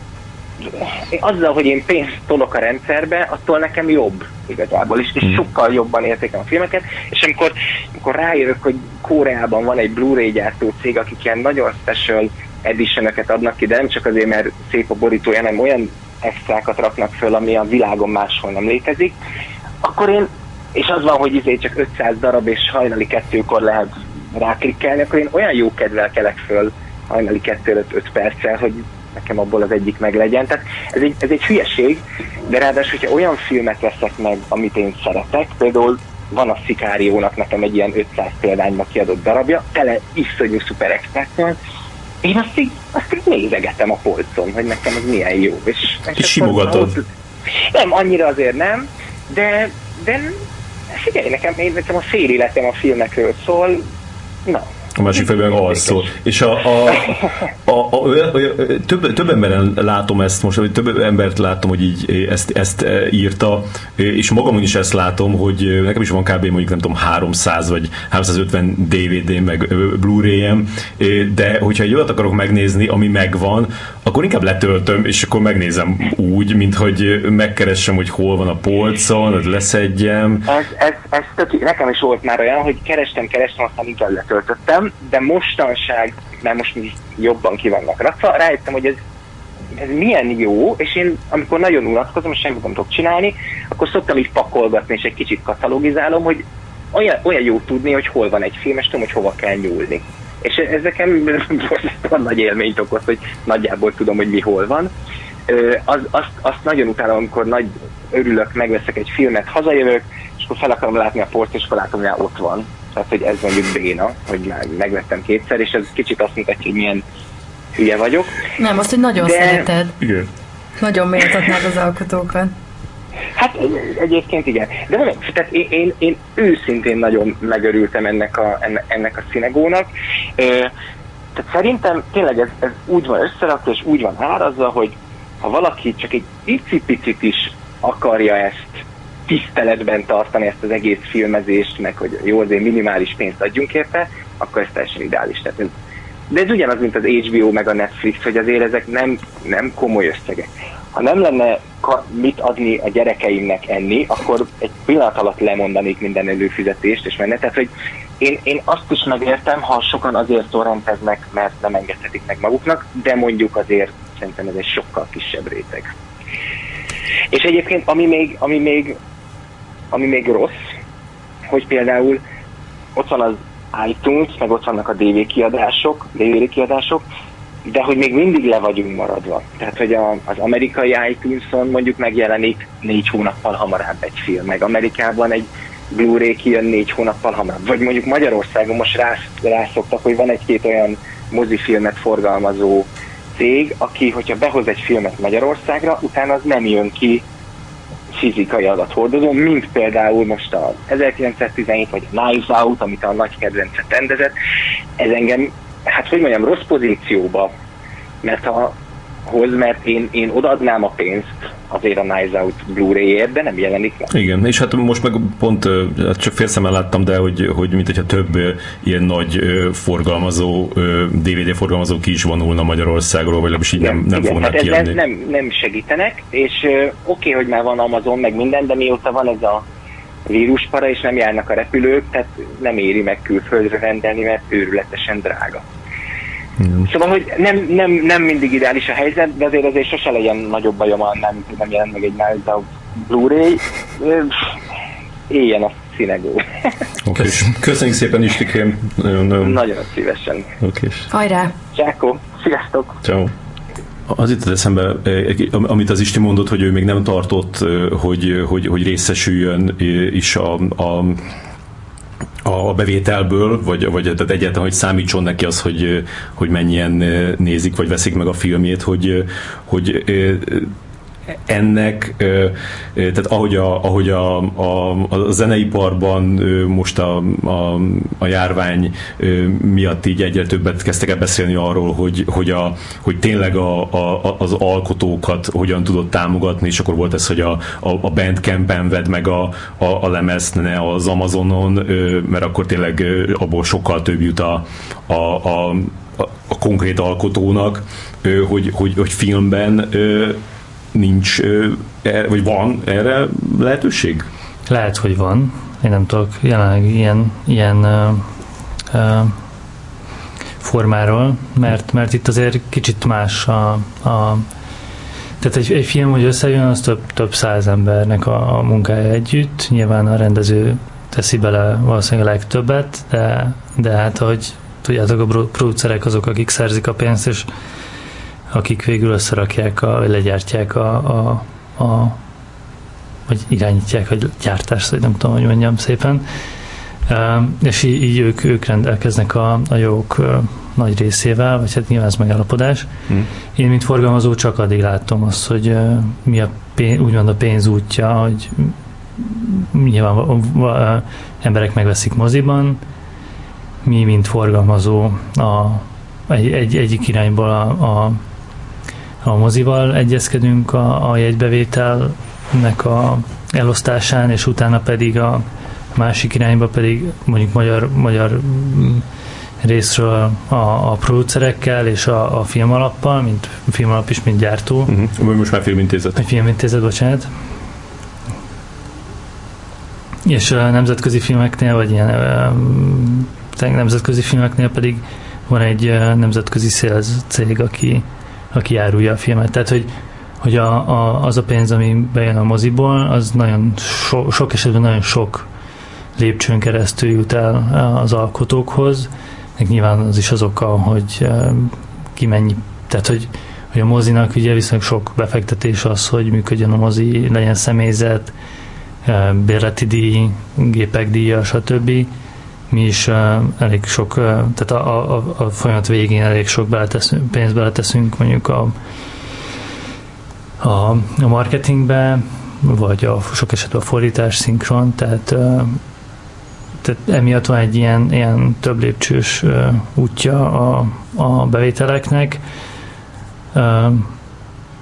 azzal, hogy én pénzt tolok a rendszerbe, attól nekem jobb igazából, és, és mm. sokkal jobban értékem a filmeket, és amikor, amikor rájövök, hogy Koreában van egy Blu-ray gyártó cég, akik ilyen nagyon special editioneket adnak ki, de nem csak azért, mert szép a borítója, hanem olyan extrákat raknak föl, ami a világon máshol nem létezik, akkor én, és az van, hogy izé csak 500 darab és hajnali kettőkor lehet ráklikkelni, akkor én olyan jó kedvel kelek föl hajnali kettő 5 perccel, hogy nekem abból az egyik meg legyen. Tehát ez egy, ez egy hülyeség, de ráadásul, hogyha olyan filmet veszek meg, amit én szeretek, például van a Szikáriónak nekem egy ilyen 500 példányba kiadott darabja, tele iszonyú szuper extrákkal, én azt így, azt így nézegetem a polcon, hogy nekem az milyen jó. És, és, és simogatod? Nem, annyira azért nem, de, de figyelj, nekem, én, nekem a fél életem a filmekről szól, na, a másik felben alszol. És a, a, a, a, a, több, több emberen látom ezt most, vagy több embert látom, hogy így ezt, ezt írta, és magamon is ezt látom, hogy nekem is van kb. mondjuk nem tudom 300 vagy 350 DVD meg Blu-ray-em, de hogyha egy olyat akarok megnézni, ami megvan, akkor inkább letöltöm, és akkor megnézem úgy, mint hogy megkeressem, hogy hol van a polcon, hogy leszedjem. Ez, ez, ez tök, nekem is volt már olyan, hogy kerestem, kerestem, aztán inkább letöltöttem, de mostanság, mert most mi jobban ki vannak rakva, rájöttem, hogy ez, ez milyen jó, és én amikor nagyon unatkozom, és semmit nem tudok csinálni, akkor szoktam így pakolgatni, és egy kicsit katalogizálom, hogy olyan, olyan jó tudni, hogy hol van egy film, és tudom, hogy hova kell nyúlni. És ez nekem borzasztóan nagy élményt okoz, hogy nagyjából tudom, hogy mi hol van. Az, azt, azt nagyon utálom, amikor nagy örülök, megveszek egy filmet, hazajövök, és akkor fel akarom látni a port, és akkor látom, hogy ott van. Tehát, hogy ez mondjuk béna, hogy már megvettem kétszer, és ez kicsit azt mutatja, hogy milyen hülye vagyok. Nem, azt, hogy nagyon De... szereted. Igen. Nagyon méltatnád az alkotókat. Hát egyébként igen. De mondom, tehát én, én, én őszintén nagyon megörültem ennek a, ennek a szinegónak. Tehát szerintem tényleg ez, ez úgy van összerakva, és úgy van árazva, hogy ha valaki csak egy icipicit is akarja ezt tiszteletben tartani ezt az egész filmezést, meg hogy jó, azért minimális pénzt adjunk érte, akkor ez teljesen ideális. Tehát ez, de ez ugyanaz, mint az HBO meg a Netflix, hogy azért ezek nem, nem komoly összegek. Ha nem lenne mit adni a gyerekeimnek enni, akkor egy pillanat alatt lemondanék minden előfizetést, és menne. Tehát, hogy én, én azt is megértem, ha sokan azért torrenteznek, mert nem engedhetik meg maguknak, de mondjuk azért szerintem ez egy sokkal kisebb réteg. És egyébként, ami még, ami még ami még rossz, hogy például ott van az iTunes, meg ott vannak a DV kiadások, DVD kiadások, de hogy még mindig le vagyunk maradva. Tehát, hogy a, az amerikai iTunes-on mondjuk megjelenik négy hónappal hamarabb egy film, meg Amerikában egy Blu-ray kijön négy hónappal hamarabb. Vagy mondjuk Magyarországon most rász, rászoktak, hogy van egy-két olyan mozifilmet forgalmazó cég, aki, hogyha behoz egy filmet Magyarországra, utána az nem jön ki fizikai adathordozó, mint például most a 1917 vagy a Knives Out, amit a nagy kedvencet rendezett. Ez engem, hát hogy mondjam, rossz pozícióba, mert a, hoz, mert én, én odaadnám a pénzt azért a Nice Out Blu-ray-ért, de nem jelenik meg. Igen, és hát most meg pont hát csak félszemmel láttam, de hogy, hogy mint hogyha több ilyen nagy forgalmazó, DVD forgalmazó ki is vonulna Magyarországról, vagy legalábbis így igen, nem, nem igen, fognak hát kijönni. Nem, nem segítenek, és oké, okay, hogy már van Amazon, meg minden, de mióta van ez a víruspara, és nem járnak a repülők, tehát nem éri meg külföldre rendelni, mert őrületesen drága. Mm. Szóval, hogy nem, nem, nem mindig ideális a helyzet, de azért azért sose legyen nagyobb bajom annál, mint hogy nem jelent meg egy Out Blu-ray. Éljen a színegó. Okay. Köszönjük szépen Istikém. Nagyon, nagyon... nagyon szívesen. Okay. Hajrá! Csákó, sziasztok! Ciao. Az itt eszembe, amit az Isti mondott, hogy ő még nem tartott, hogy, hogy, hogy részesüljön is a, a a bevételből, vagy, vagy tehát egyáltalán, hogy számítson neki az, hogy, hogy mennyien nézik, vagy veszik meg a filmjét, hogy, hogy ennek, tehát ahogy a, ahogy a, a, a zeneiparban most a, a, a járvány miatt így egyre többet kezdtek el beszélni arról, hogy, hogy, a, hogy tényleg a, a, az alkotókat hogyan tudott támogatni, és akkor volt ez, hogy a, a, a Bandcampen vedd meg a, a, a lemezt, ne az Amazonon, mert akkor tényleg abból sokkal több jut a, a, a, a konkrét alkotónak, hogy, hogy, hogy filmben nincs, e, vagy van erre lehetőség? Lehet, hogy van. Én nem tudok jelenleg ilyen, ilyen uh, uh, formáról, mert, mert itt azért kicsit más a, a tehát egy, egy film, hogy összejön, az több, több száz embernek a, a munkája együtt. Nyilván a rendező teszi bele valószínűleg a legtöbbet, de, de hát, hogy tudjátok, a producerek azok, akik szerzik a pénzt, és akik végül összerakják, a, vagy legyártják a, a, a vagy irányítják a gyártást, vagy nem tudom, hogy mondjam szépen. És így, így ők, ők rendelkeznek a, a jogok nagy részével, vagy hát nyilván ez megállapodás. Hmm. Én, mint forgalmazó, csak addig látom azt, hogy mi a pénz, úgymond a pénz útja, hogy nyilván emberek megveszik moziban, mi, mint forgalmazó, a, egy, egy, egyik irányból a, a a mozival egyezkedünk a, a jegybevételnek a elosztásán, és utána pedig a másik irányba pedig mondjuk magyar, magyar részről a, a producerekkel és a, a filmalappal, mint filmalap is, mint gyártó. Uh-huh. Most már filmintézet. Egy filmintézet, bocsánat. És a nemzetközi filmeknél, vagy ilyen nemzetközi filmeknél pedig van egy nemzetközi sales cég, aki aki árulja a filmet. Tehát, hogy, hogy a, a, az a pénz, ami bejön a moziból, az nagyon so, sok esetben nagyon sok lépcsőn keresztül jut el az alkotókhoz. Meg nyilván az is az oka, hogy ki mennyi, tehát hogy, hogy a mozinak ugye viszonylag sok befektetés az, hogy működjön a mozi, legyen személyzet, bérleti díj, gépek díja, stb mi is uh, elég sok, uh, tehát a, a, a folyamat végén elég sok beleteszünk, pénzt beleteszünk mondjuk a, a, a marketingbe, vagy a sok esetben a fordítás, szinkron, tehát, uh, tehát emiatt van egy ilyen, ilyen több lépcsős uh, útja a, a bevételeknek, uh,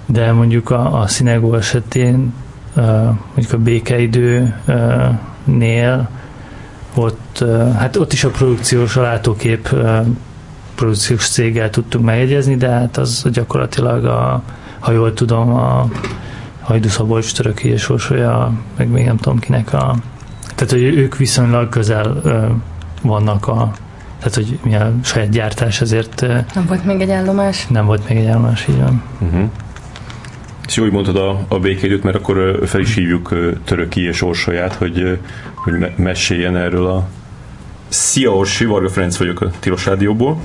de mondjuk a, a Színegó esetén uh, mondjuk a békeidőnél ott, hát ott is a produkciós, a látókép produkciós céggel tudtunk megegyezni, de hát az gyakorlatilag a, ha jól tudom, a Hajdu Szabolcs töröki és Orsolya, meg még nem tudom kinek a tehát, hogy ők viszonylag közel vannak a tehát, hogy mi a saját gyártás, ezért... Nem volt még egy állomás? Nem volt még egy állomás, így van. Uh-huh. És hogy mondtad a, a békédőt, mert akkor fel is hívjuk Töröki és Orsolyát, hogy, hogy meséljen erről a... Szia Orsi, Varga Ferenc vagyok a Tilos Rádióból.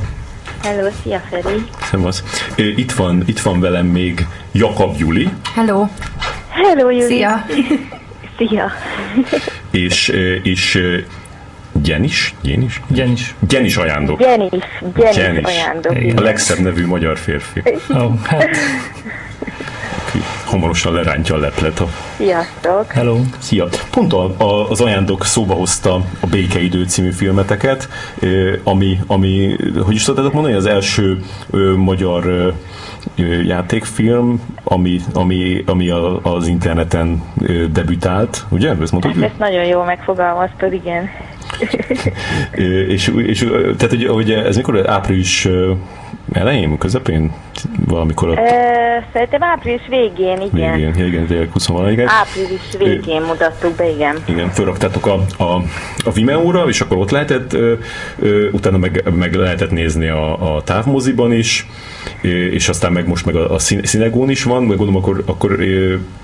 Hello, szia Feri. Szevasz. Itt van, itt van velem még Jakab Juli. Hello. Hello, Juli. Szia. szia. és, és Gyenis? Gyenis? Gyenis. Gyenis ajándok. Gyenis, Gyenis, Gyenis. ajándok. A legszebb nevű magyar férfi. Oh, hát. hamarosan lerántja a leplet. A... Sziasztok! Hello! Szia! Pont a, a, az ajándok szóba hozta a Békeidő című filmeteket, ami, ami hogy is tudtátok mondani, az első ö, magyar ö, játékfilm, ami, ami, ami a, az interneten debütált, ugye? Ezt mondtad? Ezt nagyon jól megfogalmaztad, igen. és, és tehát, hogy, hogy ez mikor április elején, közepén? Valamikor ott... Szerintem április végén, igen. Végén, igen, tényleg 20 Április végén mutattuk be, igen. Igen, fölraktátok a, a, a Vimeo-ra, és akkor ott lehetett, ö, ö, utána meg, meg lehetett nézni a, a távmoziban is, és aztán meg most meg a, a színegón is van, meg gondolom akkor, akkor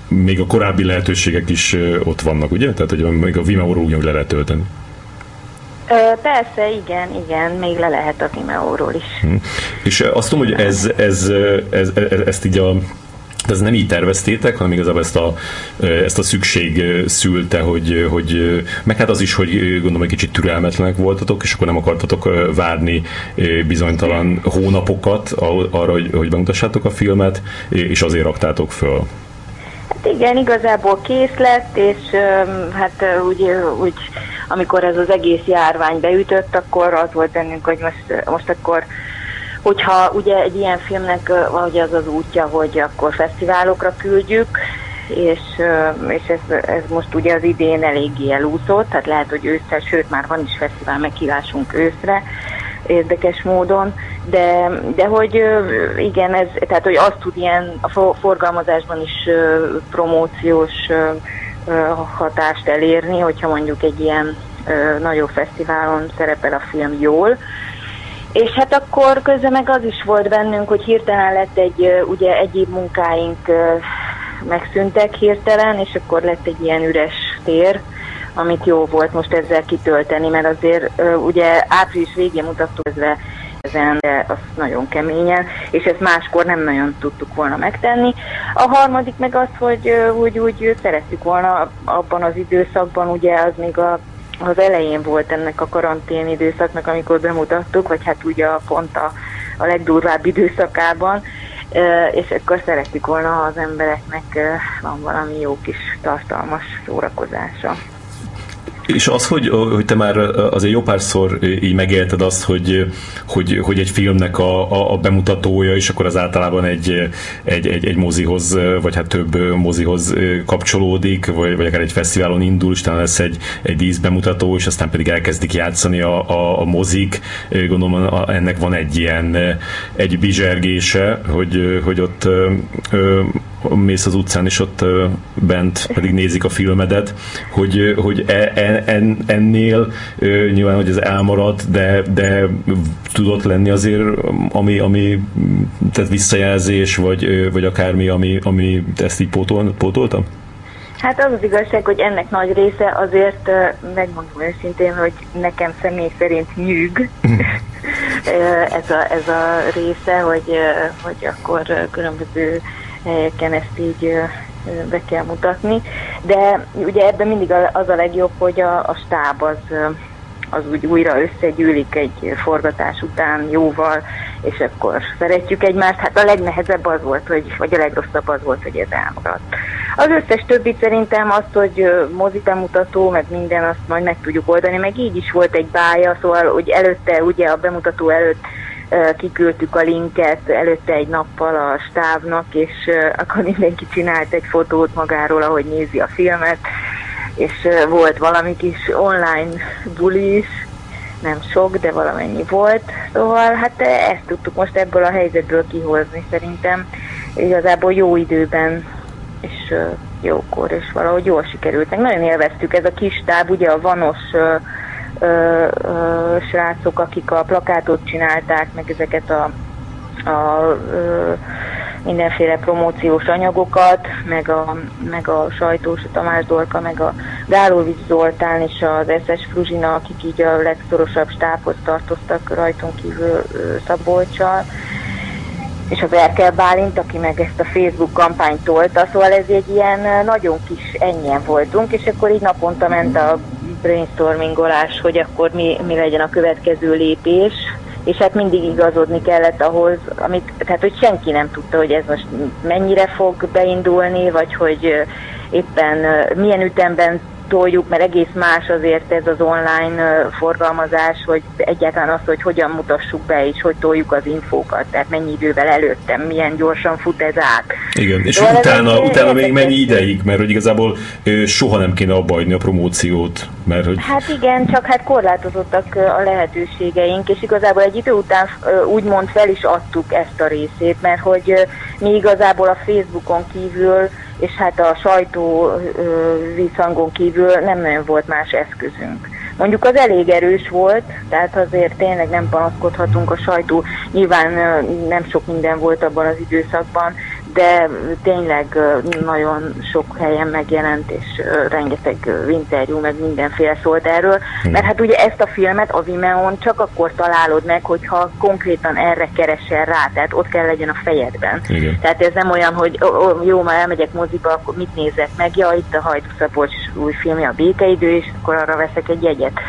még a korábbi lehetőségek is ott vannak, ugye? Tehát, hogy még a Vimeo-ról ugyanúgy le lehet tölteni. Persze, igen, igen, még le lehet a Vimeo-ról is. Hm. És azt tudom, hogy ez, ez, ez, ez, ezt így a de ez nem így terveztétek, hanem igazából ezt a, ezt a szükség szülte, hogy, hogy meg hát az is, hogy gondolom egy kicsit türelmetlenek voltatok, és akkor nem akartatok várni bizonytalan hónapokat arra, hogy, hogy bemutassátok a filmet, és azért raktátok föl. Hát igen, igazából kész lett, és hát úgy, úgy amikor ez az egész járvány beütött, akkor az volt bennünk, hogy most, most akkor hogyha ugye egy ilyen filmnek vagy az az útja, hogy akkor fesztiválokra küldjük, és, és ez, ez most ugye az idén eléggé elúszott, tehát lehet, hogy ősszel, sőt már van is fesztivál meghívásunk őszre, érdekes módon, de, de hogy igen, ez, tehát hogy azt tud ilyen a forgalmazásban is promóciós hatást elérni, hogyha mondjuk egy ilyen nagyobb fesztiválon szerepel a film jól. És hát akkor közben meg az is volt bennünk, hogy hirtelen lett egy, ugye egyéb munkáink megszűntek hirtelen, és akkor lett egy ilyen üres tér, amit jó volt most ezzel kitölteni, mert azért ugye április végén mutattuk ezzel ezen, de az nagyon keményen, és ezt máskor nem nagyon tudtuk volna megtenni. A harmadik meg az, hogy úgy, úgy szerettük volna abban az időszakban, ugye az még a az elején volt ennek a karantén időszaknak, amikor bemutattuk, vagy hát ugye pont a, a legdurvább időszakában, és akkor szerettük volna, az embereknek van valami jó kis tartalmas szórakozása. És az, hogy, hogy te már azért jó párszor így megélted azt, hogy, hogy, hogy egy filmnek a, a, bemutatója, és akkor az általában egy, egy, egy, egy mozihoz, vagy hát több mozihoz kapcsolódik, vagy, vagy akár egy fesztiválon indul, és lesz egy, egy díszbemutató, és aztán pedig elkezdik játszani a, a, a mozik. Gondolom ennek van egy ilyen egy bizsergése, hogy, hogy ott mész az utcán, és ott bent pedig nézik a filmedet, hogy, hogy e, e, en, ennél nyilván, hogy ez elmarad, de, de tudott lenni azért, ami, ami tehát visszajelzés, vagy, vagy akármi, ami, ami ezt így pótol, pótolta? Hát az az igazság, hogy ennek nagy része azért, megmondom őszintén, hogy nekem személy szerint nyűg ez, a, ez a része, hogy, hogy akkor különböző helyeken ezt így be kell mutatni. De ugye ebben mindig az a legjobb, hogy a, a stáb az, az úgy újra összegyűlik egy forgatás után jóval, és akkor szeretjük egymást. Hát a legnehezebb az volt, hogy, vagy a legrosszabb az volt, hogy ez elmaradt. Az összes többi szerintem azt, hogy mozi bemutató, meg minden, azt majd meg tudjuk oldani, meg így is volt egy bája, szóval hogy előtte, ugye a bemutató előtt kiküldtük a linket előtte egy nappal a stávnak, és akkor mindenki csinált egy fotót magáról, ahogy nézi a filmet, és volt valami kis online buli is, nem sok, de valamennyi volt. Szóval hát ezt tudtuk most ebből a helyzetből kihozni szerintem. Igazából jó időben és jókor, és valahogy jól sikerült. Meg nagyon élveztük ez a kis táb, ugye a vanos ö, ö, srácok, akik a plakátot csinálták, meg ezeket a, a ö, mindenféle promóciós anyagokat, meg a, meg a sajtós, a Tamás Dorka, meg a Gálovics Zoltán és az SS Fruzsina, akik így a legszorosabb stábhoz tartoztak rajtunk kívül Szabolcsal és az Erkel Bálint, aki meg ezt a Facebook kampányt tolta, szóval ez egy ilyen nagyon kis ennyien voltunk, és akkor így naponta ment a brainstormingolás, hogy akkor mi, mi legyen a következő lépés, és hát mindig igazodni kellett ahhoz, amit, tehát hogy senki nem tudta, hogy ez most mennyire fog beindulni, vagy hogy éppen milyen ütemben toljuk, mert egész más azért ez az online forgalmazás, hogy egyáltalán az, hogy hogyan mutassuk be, és hogy toljuk az infókat, tehát mennyi idővel előttem, milyen gyorsan fut ez át. Igen, és szóval utána, utána még mennyi ideig, mert hogy igazából soha nem kéne abba a promóciót, mert hogy... Hát igen, csak hát korlátozottak a lehetőségeink, és igazából egy idő után úgymond fel is adtuk ezt a részét, mert hogy mi igazából a Facebookon kívül és hát a sajtó visszhangon kívül nem nagyon volt más eszközünk. Mondjuk az elég erős volt, tehát azért tényleg nem panaszkodhatunk a sajtó. Nyilván nem sok minden volt abban az időszakban, de tényleg nagyon sok helyen megjelent, és rengeteg interjú, meg mindenféle szólt erről, hmm. mert hát ugye ezt a filmet a Vimeon csak akkor találod meg, hogyha konkrétan erre keresel rá, tehát ott kell legyen a fejedben. Igen. Tehát ez nem olyan, hogy jó, már elmegyek moziba, akkor mit nézek meg? Ja, itt a Szabolcs új filmje, a Békeidő, és akkor arra veszek egy jegyet.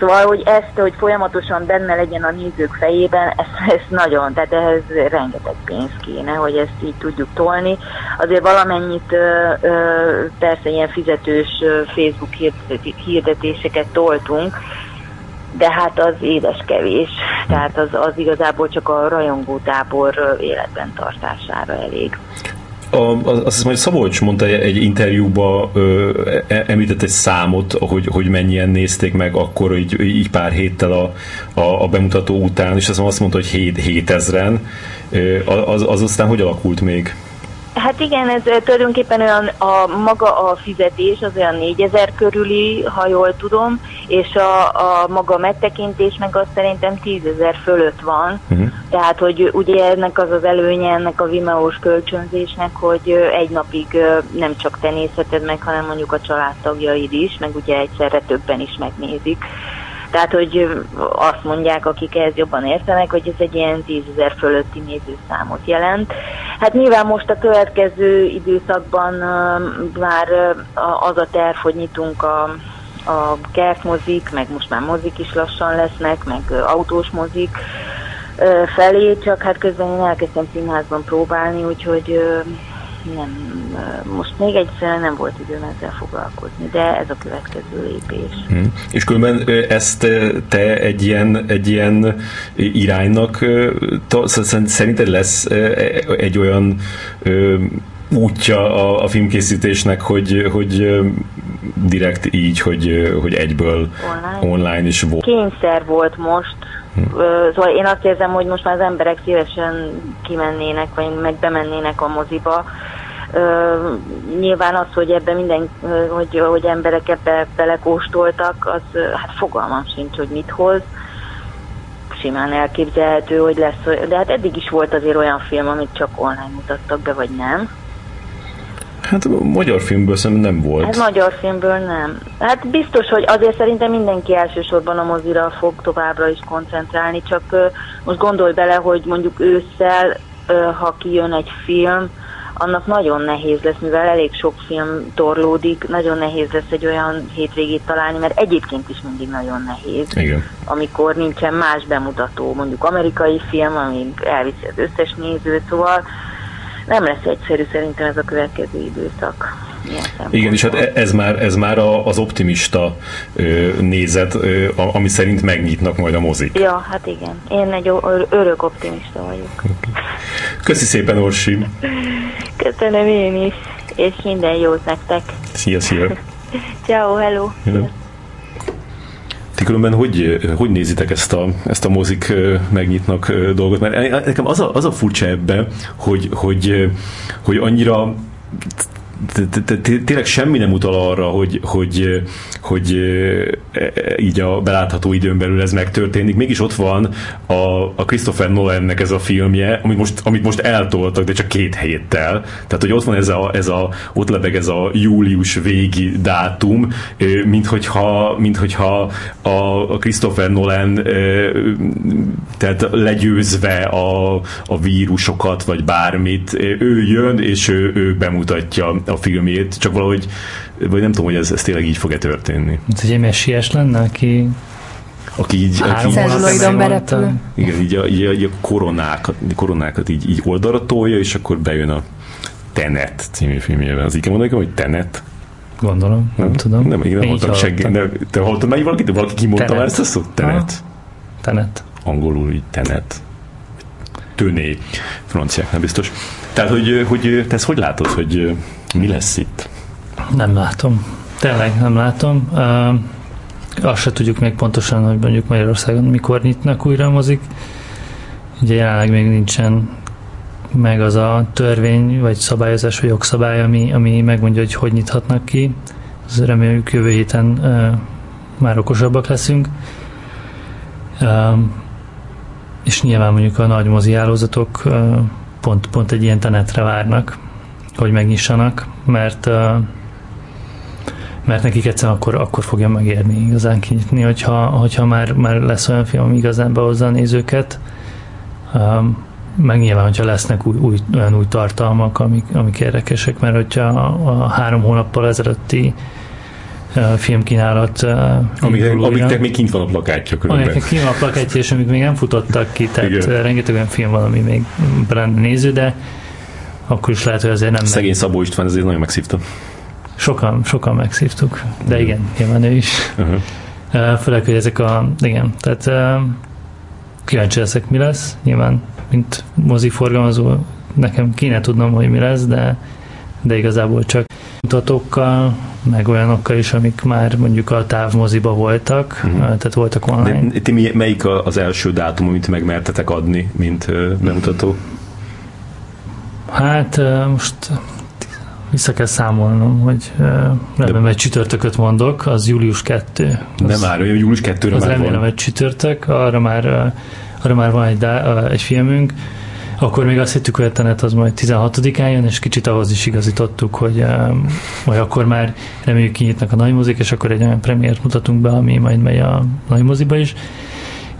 Szóval, hogy ezt, hogy folyamatosan benne legyen a nézők fejében, ez, ez nagyon, tehát ehhez rengeteg pénz kéne, hogy ezt így tudjuk tolni. Azért valamennyit ö, ö, persze ilyen fizetős Facebook hirdetéseket toltunk, de hát az édes kevés, tehát az, az igazából csak a rajongótábor életben tartására elég a, azt hiszem, hogy Szabolcs mondta egy interjúba, ö, e, említett egy számot, hogy, hogy mennyien nézték meg akkor, így, így pár héttel a, a, a bemutató után, és azt mondta, hogy 7, 7000-en. Az, az aztán hogy alakult még? Hát igen, ez tulajdonképpen olyan a maga a fizetés az olyan 4000 körüli, ha jól tudom, és a, a maga megtekintés meg az szerintem 10 ezer fölött van. Uh-huh. Tehát, hogy ugye ennek az az előnye ennek a Vimeo-s kölcsönzésnek, hogy egy napig nem csak te nézheted meg, hanem mondjuk a családtagjaid is, meg ugye egyszerre többen is megnézik. Tehát, hogy azt mondják, akik ehhez jobban értenek, hogy ez egy ilyen 10 ezer fölötti nézőszámot jelent. Hát nyilván most a következő időszakban már az a terv, hogy nyitunk a, a kertmozik, meg most már mozik is lassan lesznek, meg autós mozik felé, csak hát közben én elkezdtem színházban próbálni, úgyhogy nem, most még egyszerűen nem volt időm ezzel foglalkozni, de ez a következő lépés. Hmm. És különben ezt te egy ilyen, egy ilyen iránynak, szerinted lesz egy olyan útja a, a filmkészítésnek, hogy, hogy direkt így, hogy, hogy egyből online, online is volt. Kényszer volt most. Szóval én azt érzem, hogy most már az emberek szívesen kimennének, vagy meg bemennének a moziba, Uh, nyilván az, hogy ebbe minden, hogy, hogy emberek ebbe belekóstoltak, az hát fogalmam sincs, hogy mit hoz. Simán elképzelhető, hogy lesz, de hát eddig is volt azért olyan film, amit csak online mutattak be, vagy nem. Hát magyar filmből szerintem nem volt. Hát magyar filmből nem. Hát biztos, hogy azért szerintem mindenki elsősorban a mozira fog továbbra is koncentrálni, csak uh, most gondolj bele, hogy mondjuk ősszel, uh, ha kijön egy film, annak nagyon nehéz lesz, mivel elég sok film torlódik, nagyon nehéz lesz egy olyan hétvégét találni, mert egyébként is mindig nagyon nehéz. Igen. Amikor nincsen más bemutató, mondjuk amerikai film, ami elviszi az összes nézőt, szóval nem lesz egyszerű szerintem ez a következő időszak. Igen, és hát e- ez már, ez már az optimista nézet, ami szerint megnyitnak majd a mozik. Ja, hát igen. Én egy örök optimista vagyok. Köszi szépen, Orsi! Köszönöm én is, és minden jót nektek! Szia, szia! Ciao, hello! hello. Különben hogy, hogy nézitek ezt a, ezt a mozik megnyitnak dolgot? Mert nekem az a, az a furcsa ebbe, hogy, hogy, hogy annyira tényleg semmi nem utal arra, hogy, hogy, hogy e, így a belátható időn belül ez megtörténik. Mégis ott van a, a Christopher Nolannek ez a filmje, amit most, amit most eltoltak, de csak két héttel. Tehát, hogy ott van ez a, ez a ott lebeg ez a július végi dátum, mint hogyha, mint hogyha a Christopher Nolan tehát legyőzve a, a vírusokat, vagy bármit, ő jön, és ő, ő bemutatja a filmét, csak valahogy, vagy nem tudom, hogy ez, ez tényleg így fog-e történni. Ez egy messiás lenne, aki aki így, aki berepül. Igen, így a, így a, így a koronákat, koronákat így, így oldalra tolja, és akkor bejön a Tenet című filmjében. Az így kell mondani, hogy Tenet? Gondolom, nem, nem tudom. Nem, én nem hallottam segg, de te hallottad már valakit? Valaki kimondta már ezt a szót? Tenet. Ha? Tenet. Angolul így Tenet. Tőné. Franciáknál biztos. Tehát, hogy, hogy te ezt hogy látod, hogy mi lesz itt? Nem látom. Tényleg nem látom. Uh, azt se tudjuk még pontosan, hogy mondjuk Magyarországon mikor nyitnak újra a mozik. Ugye jelenleg még nincsen meg az a törvény, vagy szabályozás, vagy jogszabály, ami, ami megmondja, hogy hogy nyithatnak ki. Az reméljük jövő héten uh, már okosabbak leszünk. Uh, és nyilván mondjuk a nagy mozi hálózatok pont, pont egy ilyen tenetre várnak, hogy megnyissanak, mert mert nekik egyszerűen akkor, akkor fogja megérni igazán kinyitni, hogyha, hogyha már, már lesz olyan film, ami igazán behozza a nézőket. Meg nyilván, hogyha lesznek új, új, olyan új tartalmak, amik, amik érdekesek, mert hogyha a, a három hónappal ezelőtti filmkínálat Amik, amiknek még kint van a plakátja körülbelül. Amiknek kint van a plakátja, és amik még nem futottak ki, tehát Igen. rengeteg olyan film van, ami még lenne néző, de akkor is lehet, hogy azért nem... Szegény Szabó István ezért nagyon megszívta. Sokan, sokan megszívtuk, de uh-huh. igen, nyilván ő is. Uh-huh. Főleg, hogy ezek a, igen, tehát kíváncsi leszek, mi lesz, nyilván, mint moziforgalmazó, nekem kéne tudnom, hogy mi lesz, de, de igazából csak mutatókkal, meg olyanokkal is, amik már mondjuk a távmoziba voltak, uh-huh. tehát voltak online. De ti melyik az első dátum, amit megmertetek adni, mint bemutató? Hát most vissza kell számolnom, hogy remélem egy csütörtököt mondok, az július 2. Az, nem már, július 2-re az már remélem van. egy csütörtök, arra már, arra már van egy, egy filmünk, akkor még azt hittük, hogy a Tenet az majd 16-án jön, és kicsit ahhoz is igazítottuk, hogy vagy akkor már reméljük kinyitnak a nagymozik, és akkor egy olyan premiért mutatunk be, ami majd megy a nagymoziba is.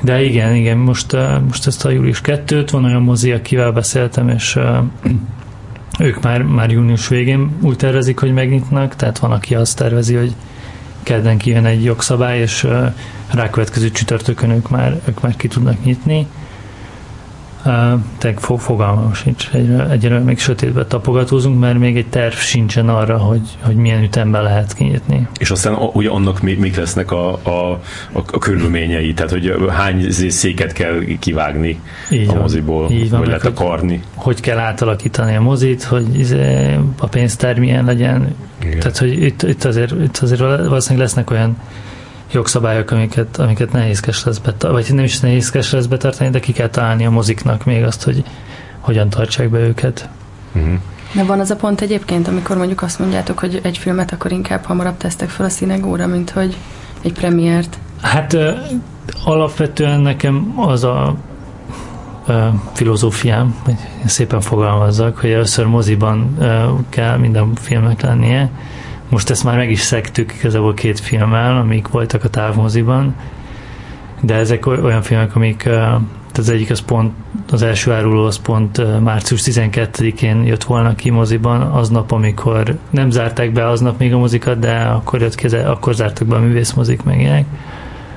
De igen, igen, most, most ezt a július 2-t van olyan mozi, akivel beszéltem, és ők már, már június végén úgy tervezik, hogy megnyitnak, tehát van, aki azt tervezi, hogy kedden kijön egy jogszabály, és rákövetkező csütörtökön ők már, ők már ki tudnak nyitni. Tehát fogalmam sincs. Egyre, egyre még sötétbe tapogatózunk, mert még egy terv sincsen arra, hogy, hogy milyen ütemben lehet kinyitni. És aztán ugye annak még lesznek a, a, a, a körülményei, tehát hogy hány széket kell kivágni így a moziból, így van, vagy lehet akarni. Hogy, hogy kell átalakítani a mozit, hogy izé a pénztár milyen legyen. Igen. Tehát, hogy itt, itt, azért, itt azért valószínűleg lesznek olyan jogszabályok, amiket, amiket nehézkes lesz betartani, vagy nem is nehézkes lesz betartani, de ki kell találni a moziknak még azt, hogy hogyan tartsák be őket. Uh-huh. De van az a pont egyébként, amikor mondjuk azt mondjátok, hogy egy filmet akkor inkább hamarabb tesztek fel a színegóra, mint hogy egy premiért? Hát alapvetően nekem az a filozófiám, hogy szépen fogalmazzak, hogy először moziban kell minden filmnek lennie, most ezt már meg is szektük igazából két filmmel, amik voltak a távmoziban, de ezek olyan filmek, amik az egyik az pont, az első áruló az pont március 12-én jött volna ki moziban, aznap, amikor nem zárták be aznap még a mozikat, de akkor jött ki, akkor zártak be a művészmozik meg ilyenek.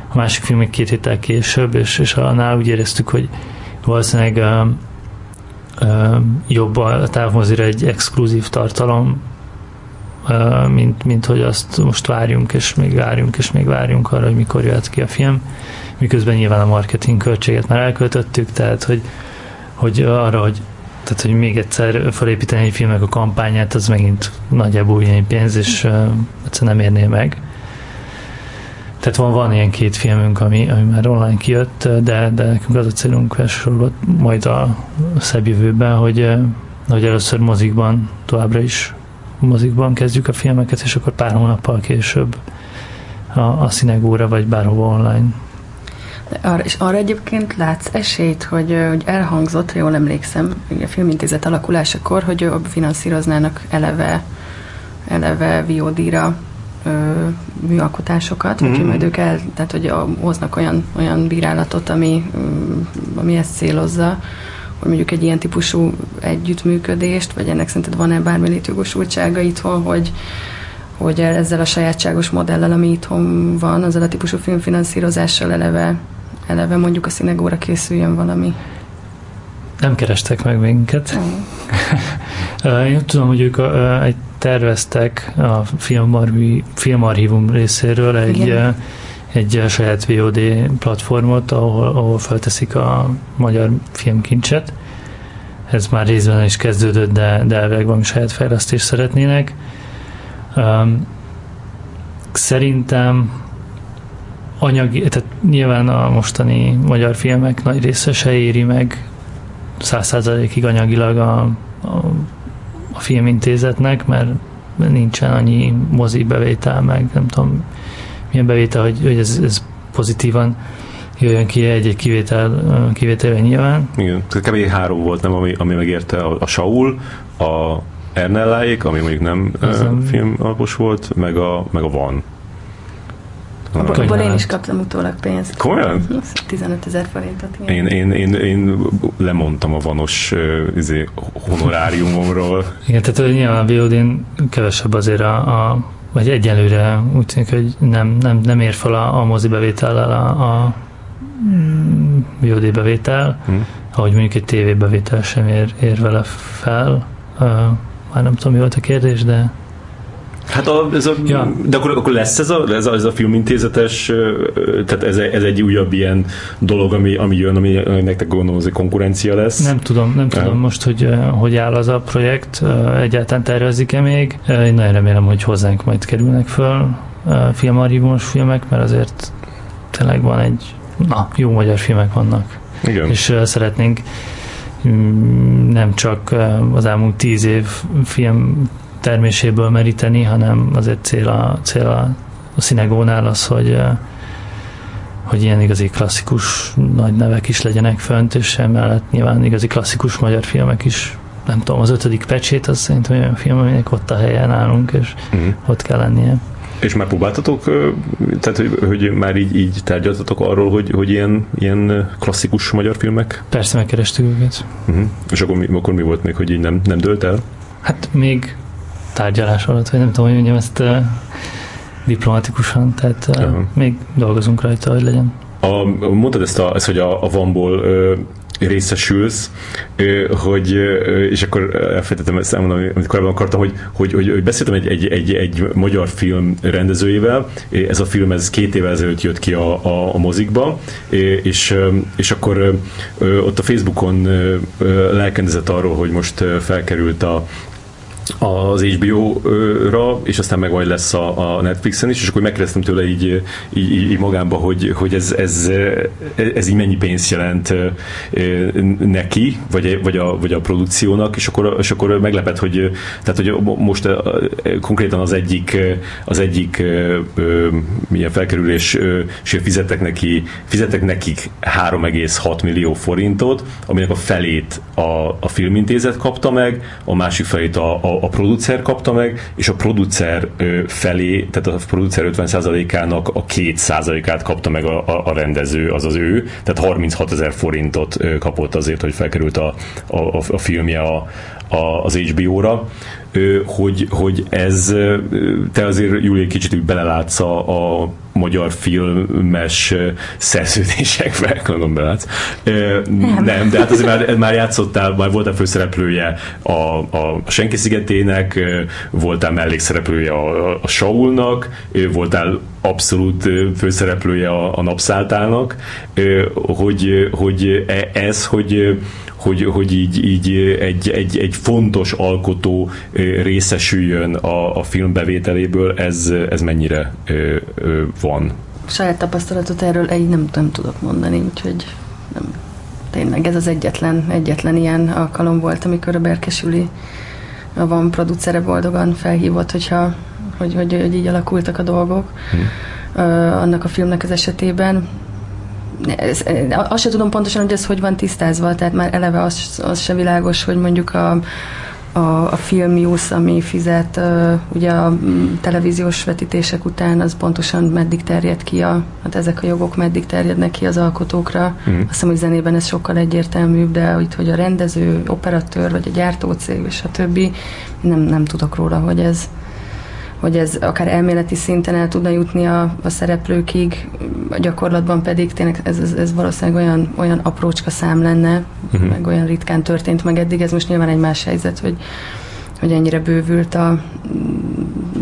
A másik film még két héttel később, és, és annál úgy éreztük, hogy valószínűleg uh, uh, jobb a távmozira egy exkluzív tartalom, mint, mint hogy azt most várjunk, és még várjunk, és még várjunk arra, hogy mikor jöhet ki a film, miközben nyilván a marketing költséget már elköltöttük, tehát hogy, hogy arra, hogy tehát, hogy még egyszer felépíteni egy filmnek a kampányát, az megint nagyjából ilyen pénz, és uh, egyszerűen nem érné meg. Tehát van, van ilyen két filmünk, ami, ami már online kijött, de, de nekünk az a célunk elsősorban majd a szebb jövőben, hogy, hogy először mozikban továbbra is mozikban kezdjük a filmeket, és akkor pár hónappal később a, a színegóra, vagy bárhova online. Arra, és arra egyébként látsz esélyt, hogy, hogy elhangzott, ha jól emlékszem, a filmintézet alakulásakor, hogy finanszíroznának eleve, eleve VOD-ra műalkotásokat, mm-hmm. vagy majd ők el, tehát hogy hoznak olyan, olyan bírálatot, ami, ami ezt célozza, hogy mondjuk egy ilyen típusú együttműködést, vagy ennek szerinted van-e bármi létjogosultsága itthon, hogy, hogy ezzel a sajátságos modellel, ami itthon van, azzal a típusú filmfinanszírozással eleve, eleve mondjuk a színegóra készüljön valami. Nem kerestek meg minket. Mm. Én tudom, hogy ők egy terveztek a filmarchívum részéről egy, Igen. Egy saját VOD platformot, ahol, ahol felteszik a magyar filmkincset. Ez már részben is kezdődött, de, de elvileg valami saját fejlesztést szeretnének. Um, szerintem anyagi, tehát nyilván a mostani magyar filmek nagy része se éri meg száz százalékig anyagilag a, a a filmintézetnek, mert nincsen annyi mozi bevétel, meg nem tudom milyen bevétel, hogy, hogy ez, ez pozitívan jöjjön ki egy-egy kivétel, kivételben nyilván. Igen, kb. három volt, nem, ami, ami megérte a, a Saul, a Ernelláék, ami mondjuk nem, nem filmalapos volt, meg a, meg a Van. Abból én is kaptam utólag pénzt. Komolyan? 15 ezer forintot. Én, én, én, én lemondtam a vanos izé, honoráriumomról. Igen, tehát nyilván a vod kevesebb azért a, a vagy egyelőre úgy tűnik, hogy nem, nem, nem ér fel a, a mozi bevétellel a, a VOD bevétel, hmm. ahogy mondjuk egy TV bevétel sem ér, ér vele fel. Uh, már nem tudom, mi volt a kérdés, de Hát a, ez a, ja. de akkor, akkor lesz ez a, ez a, ez a filmintézetes, tehát ez, ez egy újabb ilyen dolog, ami, ami jön, ami nektek gondolom, egy konkurencia lesz. Nem tudom, nem tudom most, hogy hogy áll az a projekt, egyáltalán tervezik-e még. Én nagyon remélem, hogy hozzánk majd kerülnek föl filmarchívumos filmek, mert azért tényleg van egy, na, jó magyar filmek vannak. Igen. És szeretnénk mm, nem csak az elmúlt tíz év film terméséből meríteni, hanem azért cél a, cél a, a szinegónál az, hogy hogy ilyen igazi klasszikus nagy nevek is legyenek fönt, és emellett nyilván igazi klasszikus magyar filmek is nem tudom, az ötödik pecsét, az szerintem olyan film, aminek ott a helyen állunk, és uh-huh. ott kell lennie. És már próbáltatok, tehát hogy, hogy már így, így tárgyaltatok arról, hogy, hogy ilyen, ilyen klasszikus magyar filmek? Persze megkerestük őket. Uh-huh. És akkor mi, akkor mi volt még, hogy így nem, nem dölt el? Hát még tárgyalás alatt, vagy nem tudom, hogy mondjam ezt uh, diplomatikusan, tehát uh, uh-huh. még dolgozunk rajta, hogy legyen. A, mondtad ezt, a, ezt hogy a, a Vanból uh, részesülsz, hogy, és akkor elfelejtettem ezt elmondani, amit korábban akartam, hogy, hogy, hogy, hogy beszéltem egy, egy, egy, egy magyar film rendezőjével, ez a film ez két évvel ezelőtt jött ki a, a, a mozikba, és, és akkor ott a Facebookon lelkendezett arról, hogy most felkerült a, az HBO-ra, és aztán meg majd lesz a, a Netflixen is, és akkor megkérdeztem tőle így, így, így magámba, hogy, hogy ez, ez, ez így mennyi pénzt jelent neki, vagy, vagy, a, vagy a produkciónak, és akkor, és akkor meglepett, hogy, tehát, hogy most konkrétan az egyik, az egyik milyen felkerülés fizettek neki, fizettek nekik 3,6 millió forintot, aminek a felét a, a filmintézet kapta meg, a másik felét a, a a, producer kapta meg, és a producer felé, tehát a producer 50%-ának a 2%-át kapta meg a, a, a rendező, az az ő, tehát 36 ezer forintot kapott azért, hogy felkerült a, a, a filmje a, a, az HBO-ra, hogy, hogy ez, te azért Júli kicsit úgy belelátsz a, a magyar filmes szerződésekbe, gondolom belátsz. Nem. nem, de hát azért már, már játszottál, már voltál főszereplője a, a Senki szigetének, voltál mellékszereplője a, a Saulnak, voltál abszolút főszereplője a, a Napszáltának, hogy, hogy e, ez, hogy hogy, hogy így, így egy, egy, egy fontos alkotó részesüljön a, a film bevételéből, ez, ez mennyire van? Saját tapasztalatot erről egy nem, nem tudok mondani, úgyhogy nem, tényleg ez az egyetlen, egyetlen ilyen alkalom volt, amikor a Berkesüli a van producere boldogan felhívott, hogyha, hogy, hogy, hogy így alakultak a dolgok hmm. annak a filmnek az esetében. Ez, azt sem tudom pontosan, hogy ez hogy van tisztázva, tehát már eleve az, az se világos, hogy mondjuk a, a, a Filmius, ami fizet uh, ugye a televíziós vetítések után, az pontosan meddig terjed ki, a, hát ezek a jogok meddig terjednek ki az alkotókra. Mm. Azt hiszem, hogy zenében ez sokkal egyértelműbb, de itt, hogy a rendező, operatőr, vagy a gyártócég, és a többi, nem, nem tudok róla, hogy ez, hogy ez akár elméleti szinten el tudna jutni a, a szereplőkig, a gyakorlatban pedig tényleg ez, ez, ez valószínűleg olyan, olyan aprócska szám lenne, uh-huh. meg olyan ritkán történt meg eddig, ez most nyilván egy más helyzet, hogy, hogy ennyire bővült, a,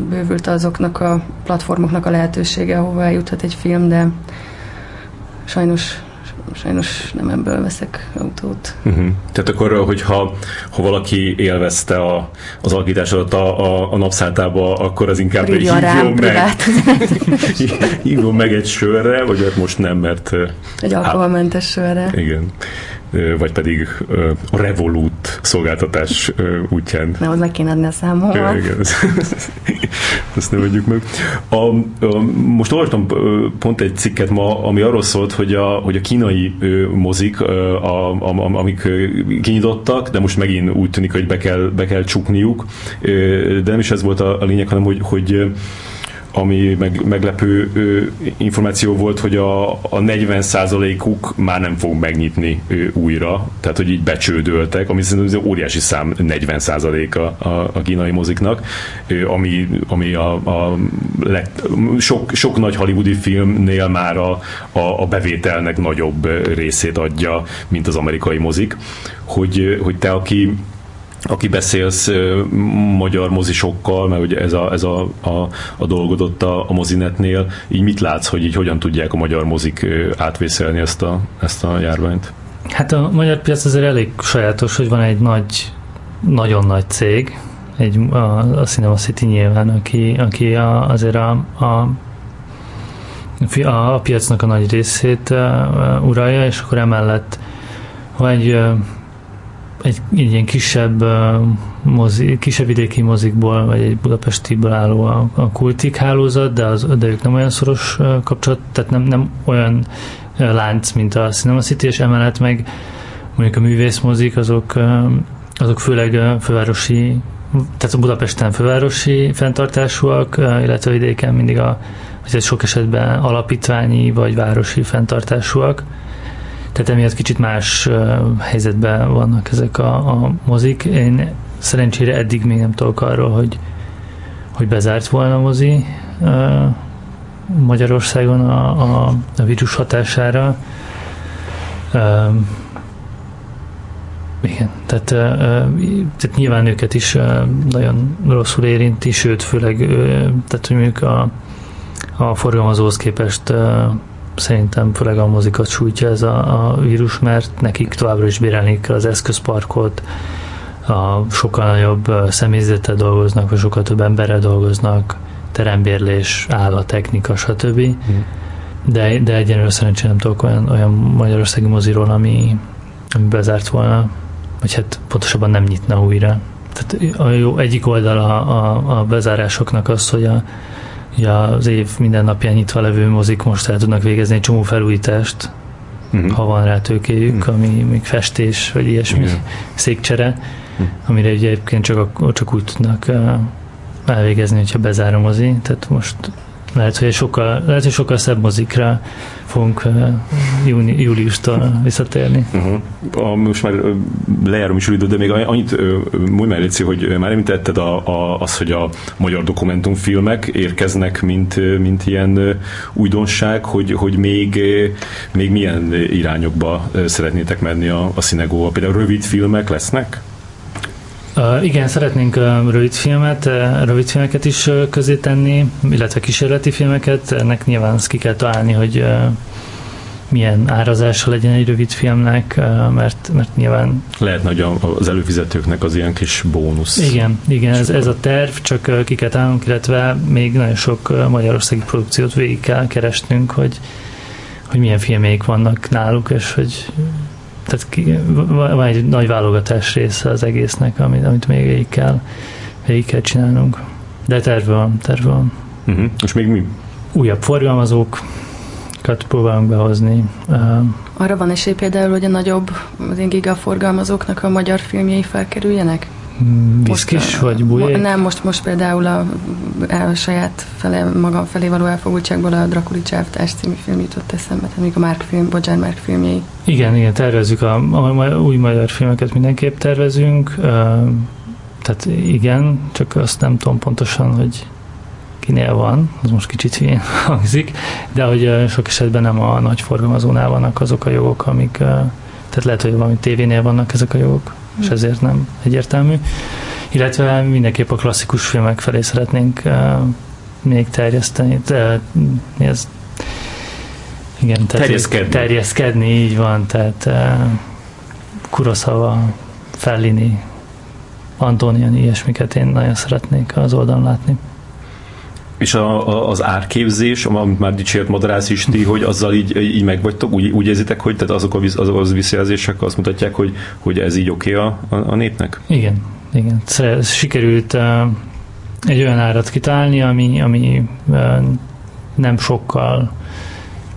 bővült azoknak a platformoknak a lehetősége, ahova eljuthat egy film, de sajnos sajnos nem ebből veszek autót. Uh-huh. Tehát akkor, hogyha ha valaki élvezte a, az alakítás alatt a, a, a napszáltába, akkor az inkább egy hívjon meg, hívjon meg egy sörre, vagy most nem, mert... Egy alkoholmentes sörre. Igen vagy pedig a Revolut szolgáltatás útján. Az meg kéne adni a számomra. Igen, ezt nem adjuk meg. A, a, most olvastam pont egy cikket ma, ami arról szólt, hogy a, hogy a kínai mozik, a, a, amik kinyitottak, de most megint úgy tűnik, hogy be kell, be kell csukniuk, de nem is ez volt a, a lényeg, hanem hogy, hogy ami meg, meglepő ö, információ volt, hogy a, a 40%-uk már nem fog megnyitni ö, újra, tehát hogy így becsődöltek, ami szerintem az óriási szám 40% a, a, a kínai moziknak, ö, ami, ami a, a lett, sok, sok nagy hollywoodi filmnél már a, a, a bevételnek nagyobb részét adja, mint az amerikai mozik, hogy, hogy te, aki aki beszélsz magyar mozisokkal, mert ugye ez a, ez a, a, a dolgod ott a, a mozinetnél, így mit látsz, hogy így hogyan tudják a magyar mozik átvészelni ezt a, ezt a járványt? Hát a magyar piac azért elég sajátos, hogy van egy nagy, nagyon nagy cég, egy, a, a Cinema City nyilván, aki, aki a, azért a, a a, a piacnak a nagy részét uh, uralja, és akkor emellett ha egy uh, egy, egy ilyen kisebb, mozi, kisebb vidéki mozikból, vagy egy budapestiből álló a, a kultik hálózat, de, az, de ők nem olyan szoros kapcsolat, tehát nem, nem olyan lánc, mint a Cinema City, és emellett meg mondjuk a művészmozik, azok, azok főleg fővárosi, tehát a Budapesten fővárosi fenntartásúak, illetve vidéken mindig a, vagy sok esetben alapítványi vagy városi fenntartásúak tehát emiatt kicsit más helyzetben vannak ezek a, a mozik. Én szerencsére eddig még nem tudok arról, hogy, hogy bezárt volna a mozi Magyarországon a, a, a vírus hatására. Igen, tehát, tehát nyilván őket is nagyon rosszul érinti, sőt, főleg tehát, hogy mondjuk a, a forgalmazóhoz képest szerintem főleg a mozikat sújtja ez a, a vírus, mert nekik továbbra is bérelni kell az eszközparkot, a sokkal nagyobb személyzettel dolgoznak, vagy sokkal több emberrel dolgoznak, terembérlés, technika, stb. Mm. De, de egyenlőre szerencsére nem tudok olyan, olyan magyarországi moziról, ami, ami bezárt volna, vagy hát pontosabban nem nyitna újra. Tehát a jó egyik oldal a, a, a bezárásoknak az, hogy a, hogy az év minden napján nyitva levő mozik most el tudnak végezni egy csomó felújítást, uh-huh. ha van rá tőkéjük, uh-huh. ami még festés, vagy ilyesmi, uh-huh. székcsere, uh-huh. amire ugye egyébként csak, csak úgy tudnak elvégezni, hogyha bezár a mozi. Tehát most lehet, hogy sokkal, lehet, hogy sokkal szebb mozikra fogunk júni, júliustól visszatérni. Uh-huh. A, most már lejárom is idő, de még annyit mondj már Léci, hogy már említetted a, a, az, hogy a magyar dokumentumfilmek érkeznek, mint, mint ilyen újdonság, hogy, hogy még, még milyen irányokba szeretnétek menni a, a színegóba? Például rövid filmek lesznek? Uh, igen, szeretnénk uh, rövidfilmet, uh, rövidfilmeket is uh, közé tenni, illetve kísérleti filmeket. Ennek nyilván ki kell találni, hogy milyen árazása legyen egy rövid filmnek, mert, mert nyilván... Lehetne, hogy az előfizetőknek az ilyen kis bónusz. Igen, igen ez, ez a terv, csak ki kell találnunk, illetve még nagyon sok magyarországi produkciót végig kell keresnünk, hogy, hogy milyen filmék vannak náluk, és hogy tehát ki, van egy nagy válogatás része az egésznek, amit, amit még végig kell, végig kell csinálnunk. De terve van, terve van. Uh-huh. És még mi? Újabb forgalmazók, próbálunk behozni. Arra van esély például, hogy a nagyobb, az én gigaforgalmazóknak a magyar filmjei felkerüljenek? Viszkis vagy bujék? Nem, most, most például a, a saját fele, magam felé való elfogultságból a Drakuli Csáftás című film jutott eszembe, tehát a Márk film, Bocsán Márk filmjei. Igen, igen, tervezzük a, a, a új magyar filmeket mindenképp tervezünk, uh, tehát igen, csak azt nem tudom pontosan, hogy kinél van, az most kicsit hülyén hangzik, de hogy sok esetben nem a nagy forgalmazónál vannak azok a jogok, amik, tehát lehet, hogy valami tévénél vannak ezek a jogok, és ezért nem egyértelmű. Illetve mindenképp a klasszikus filmek felé szeretnénk még terjeszteni, de mi ez igen, tehát terjeszkedni. terjeszkedni, így van, tehát uh, Kurosawa, Fellini, Antonioni, ilyesmiket én nagyon szeretnék az oldalon látni. És a, a, az árképzés, amit már dicsért Madarász is ti, hogy azzal így, így megvagytok, úgy, úgy érzitek, hogy tehát azok, a, azok az visszajelzések azt mutatják, hogy, hogy ez így oké okay a, a, a népnek? Igen, igen. Sikerült uh, egy olyan árat kitalálni, ami, ami uh, nem sokkal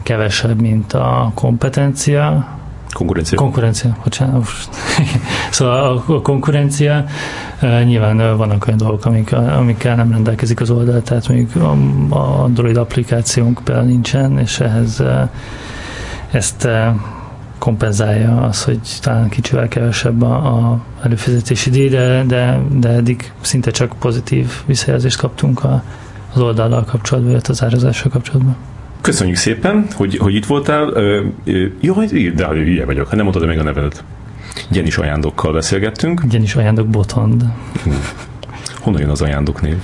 kevesebb, mint a kompetencia, Konkurencia. Konkurencia, bocsánat. szóval a, a konkurencia nyilván vannak olyan dolgok, amik, amikkel nem rendelkezik az oldal, tehát még a, a Android applikációnk például nincsen, és ehhez ezt kompenzálja az, hogy talán kicsivel kevesebb a, a előfizetési díj, de, de, de eddig szinte csak pozitív visszajelzést kaptunk a, az oldallal kapcsolatban, illetve az árazással kapcsolatban. Köszönjük szépen, hogy, hogy itt voltál. Jó, hogy de hülye vagyok, nem mondtad meg a nevedet. Gyenis ajándokkal beszélgettünk. Gyenis ajándok Botond. Honnan jön az ajándok név?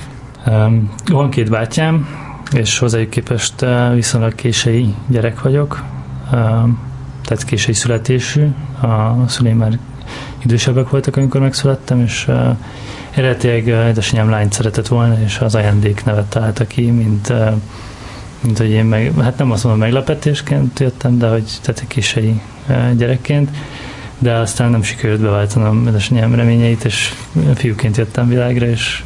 Um, van két bátyám, és hozzájuk képest viszonylag késői gyerek vagyok. Um, tehát késői születésű. A szüleim már idősebbek voltak, amikor megszülettem, és uh, eredetileg édesanyám lányt szeretett volna, és az ajándék nevet találta ki, mint uh, mint hogy én meg, hát nem azt mondom meglepetésként jöttem, de hogy tehát egy kisei gyerekként, de aztán nem sikerült beváltanom édesanyám reményeit, és fiúként jöttem világra, és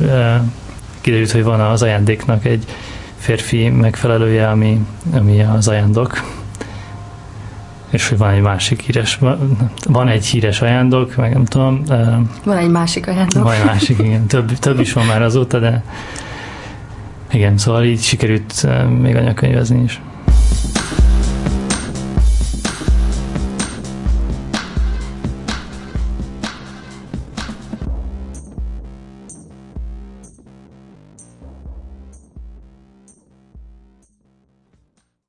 kiderült, hogy van az ajándéknak egy férfi megfelelője, ami, ami az ajándok, és hogy van egy másik híres, van egy híres ajándok, meg nem tudom. Van egy másik ajándok. Van egy másik, igen. Több, több is van már azóta, de igen, szóval így sikerült még anyakönyvezni is.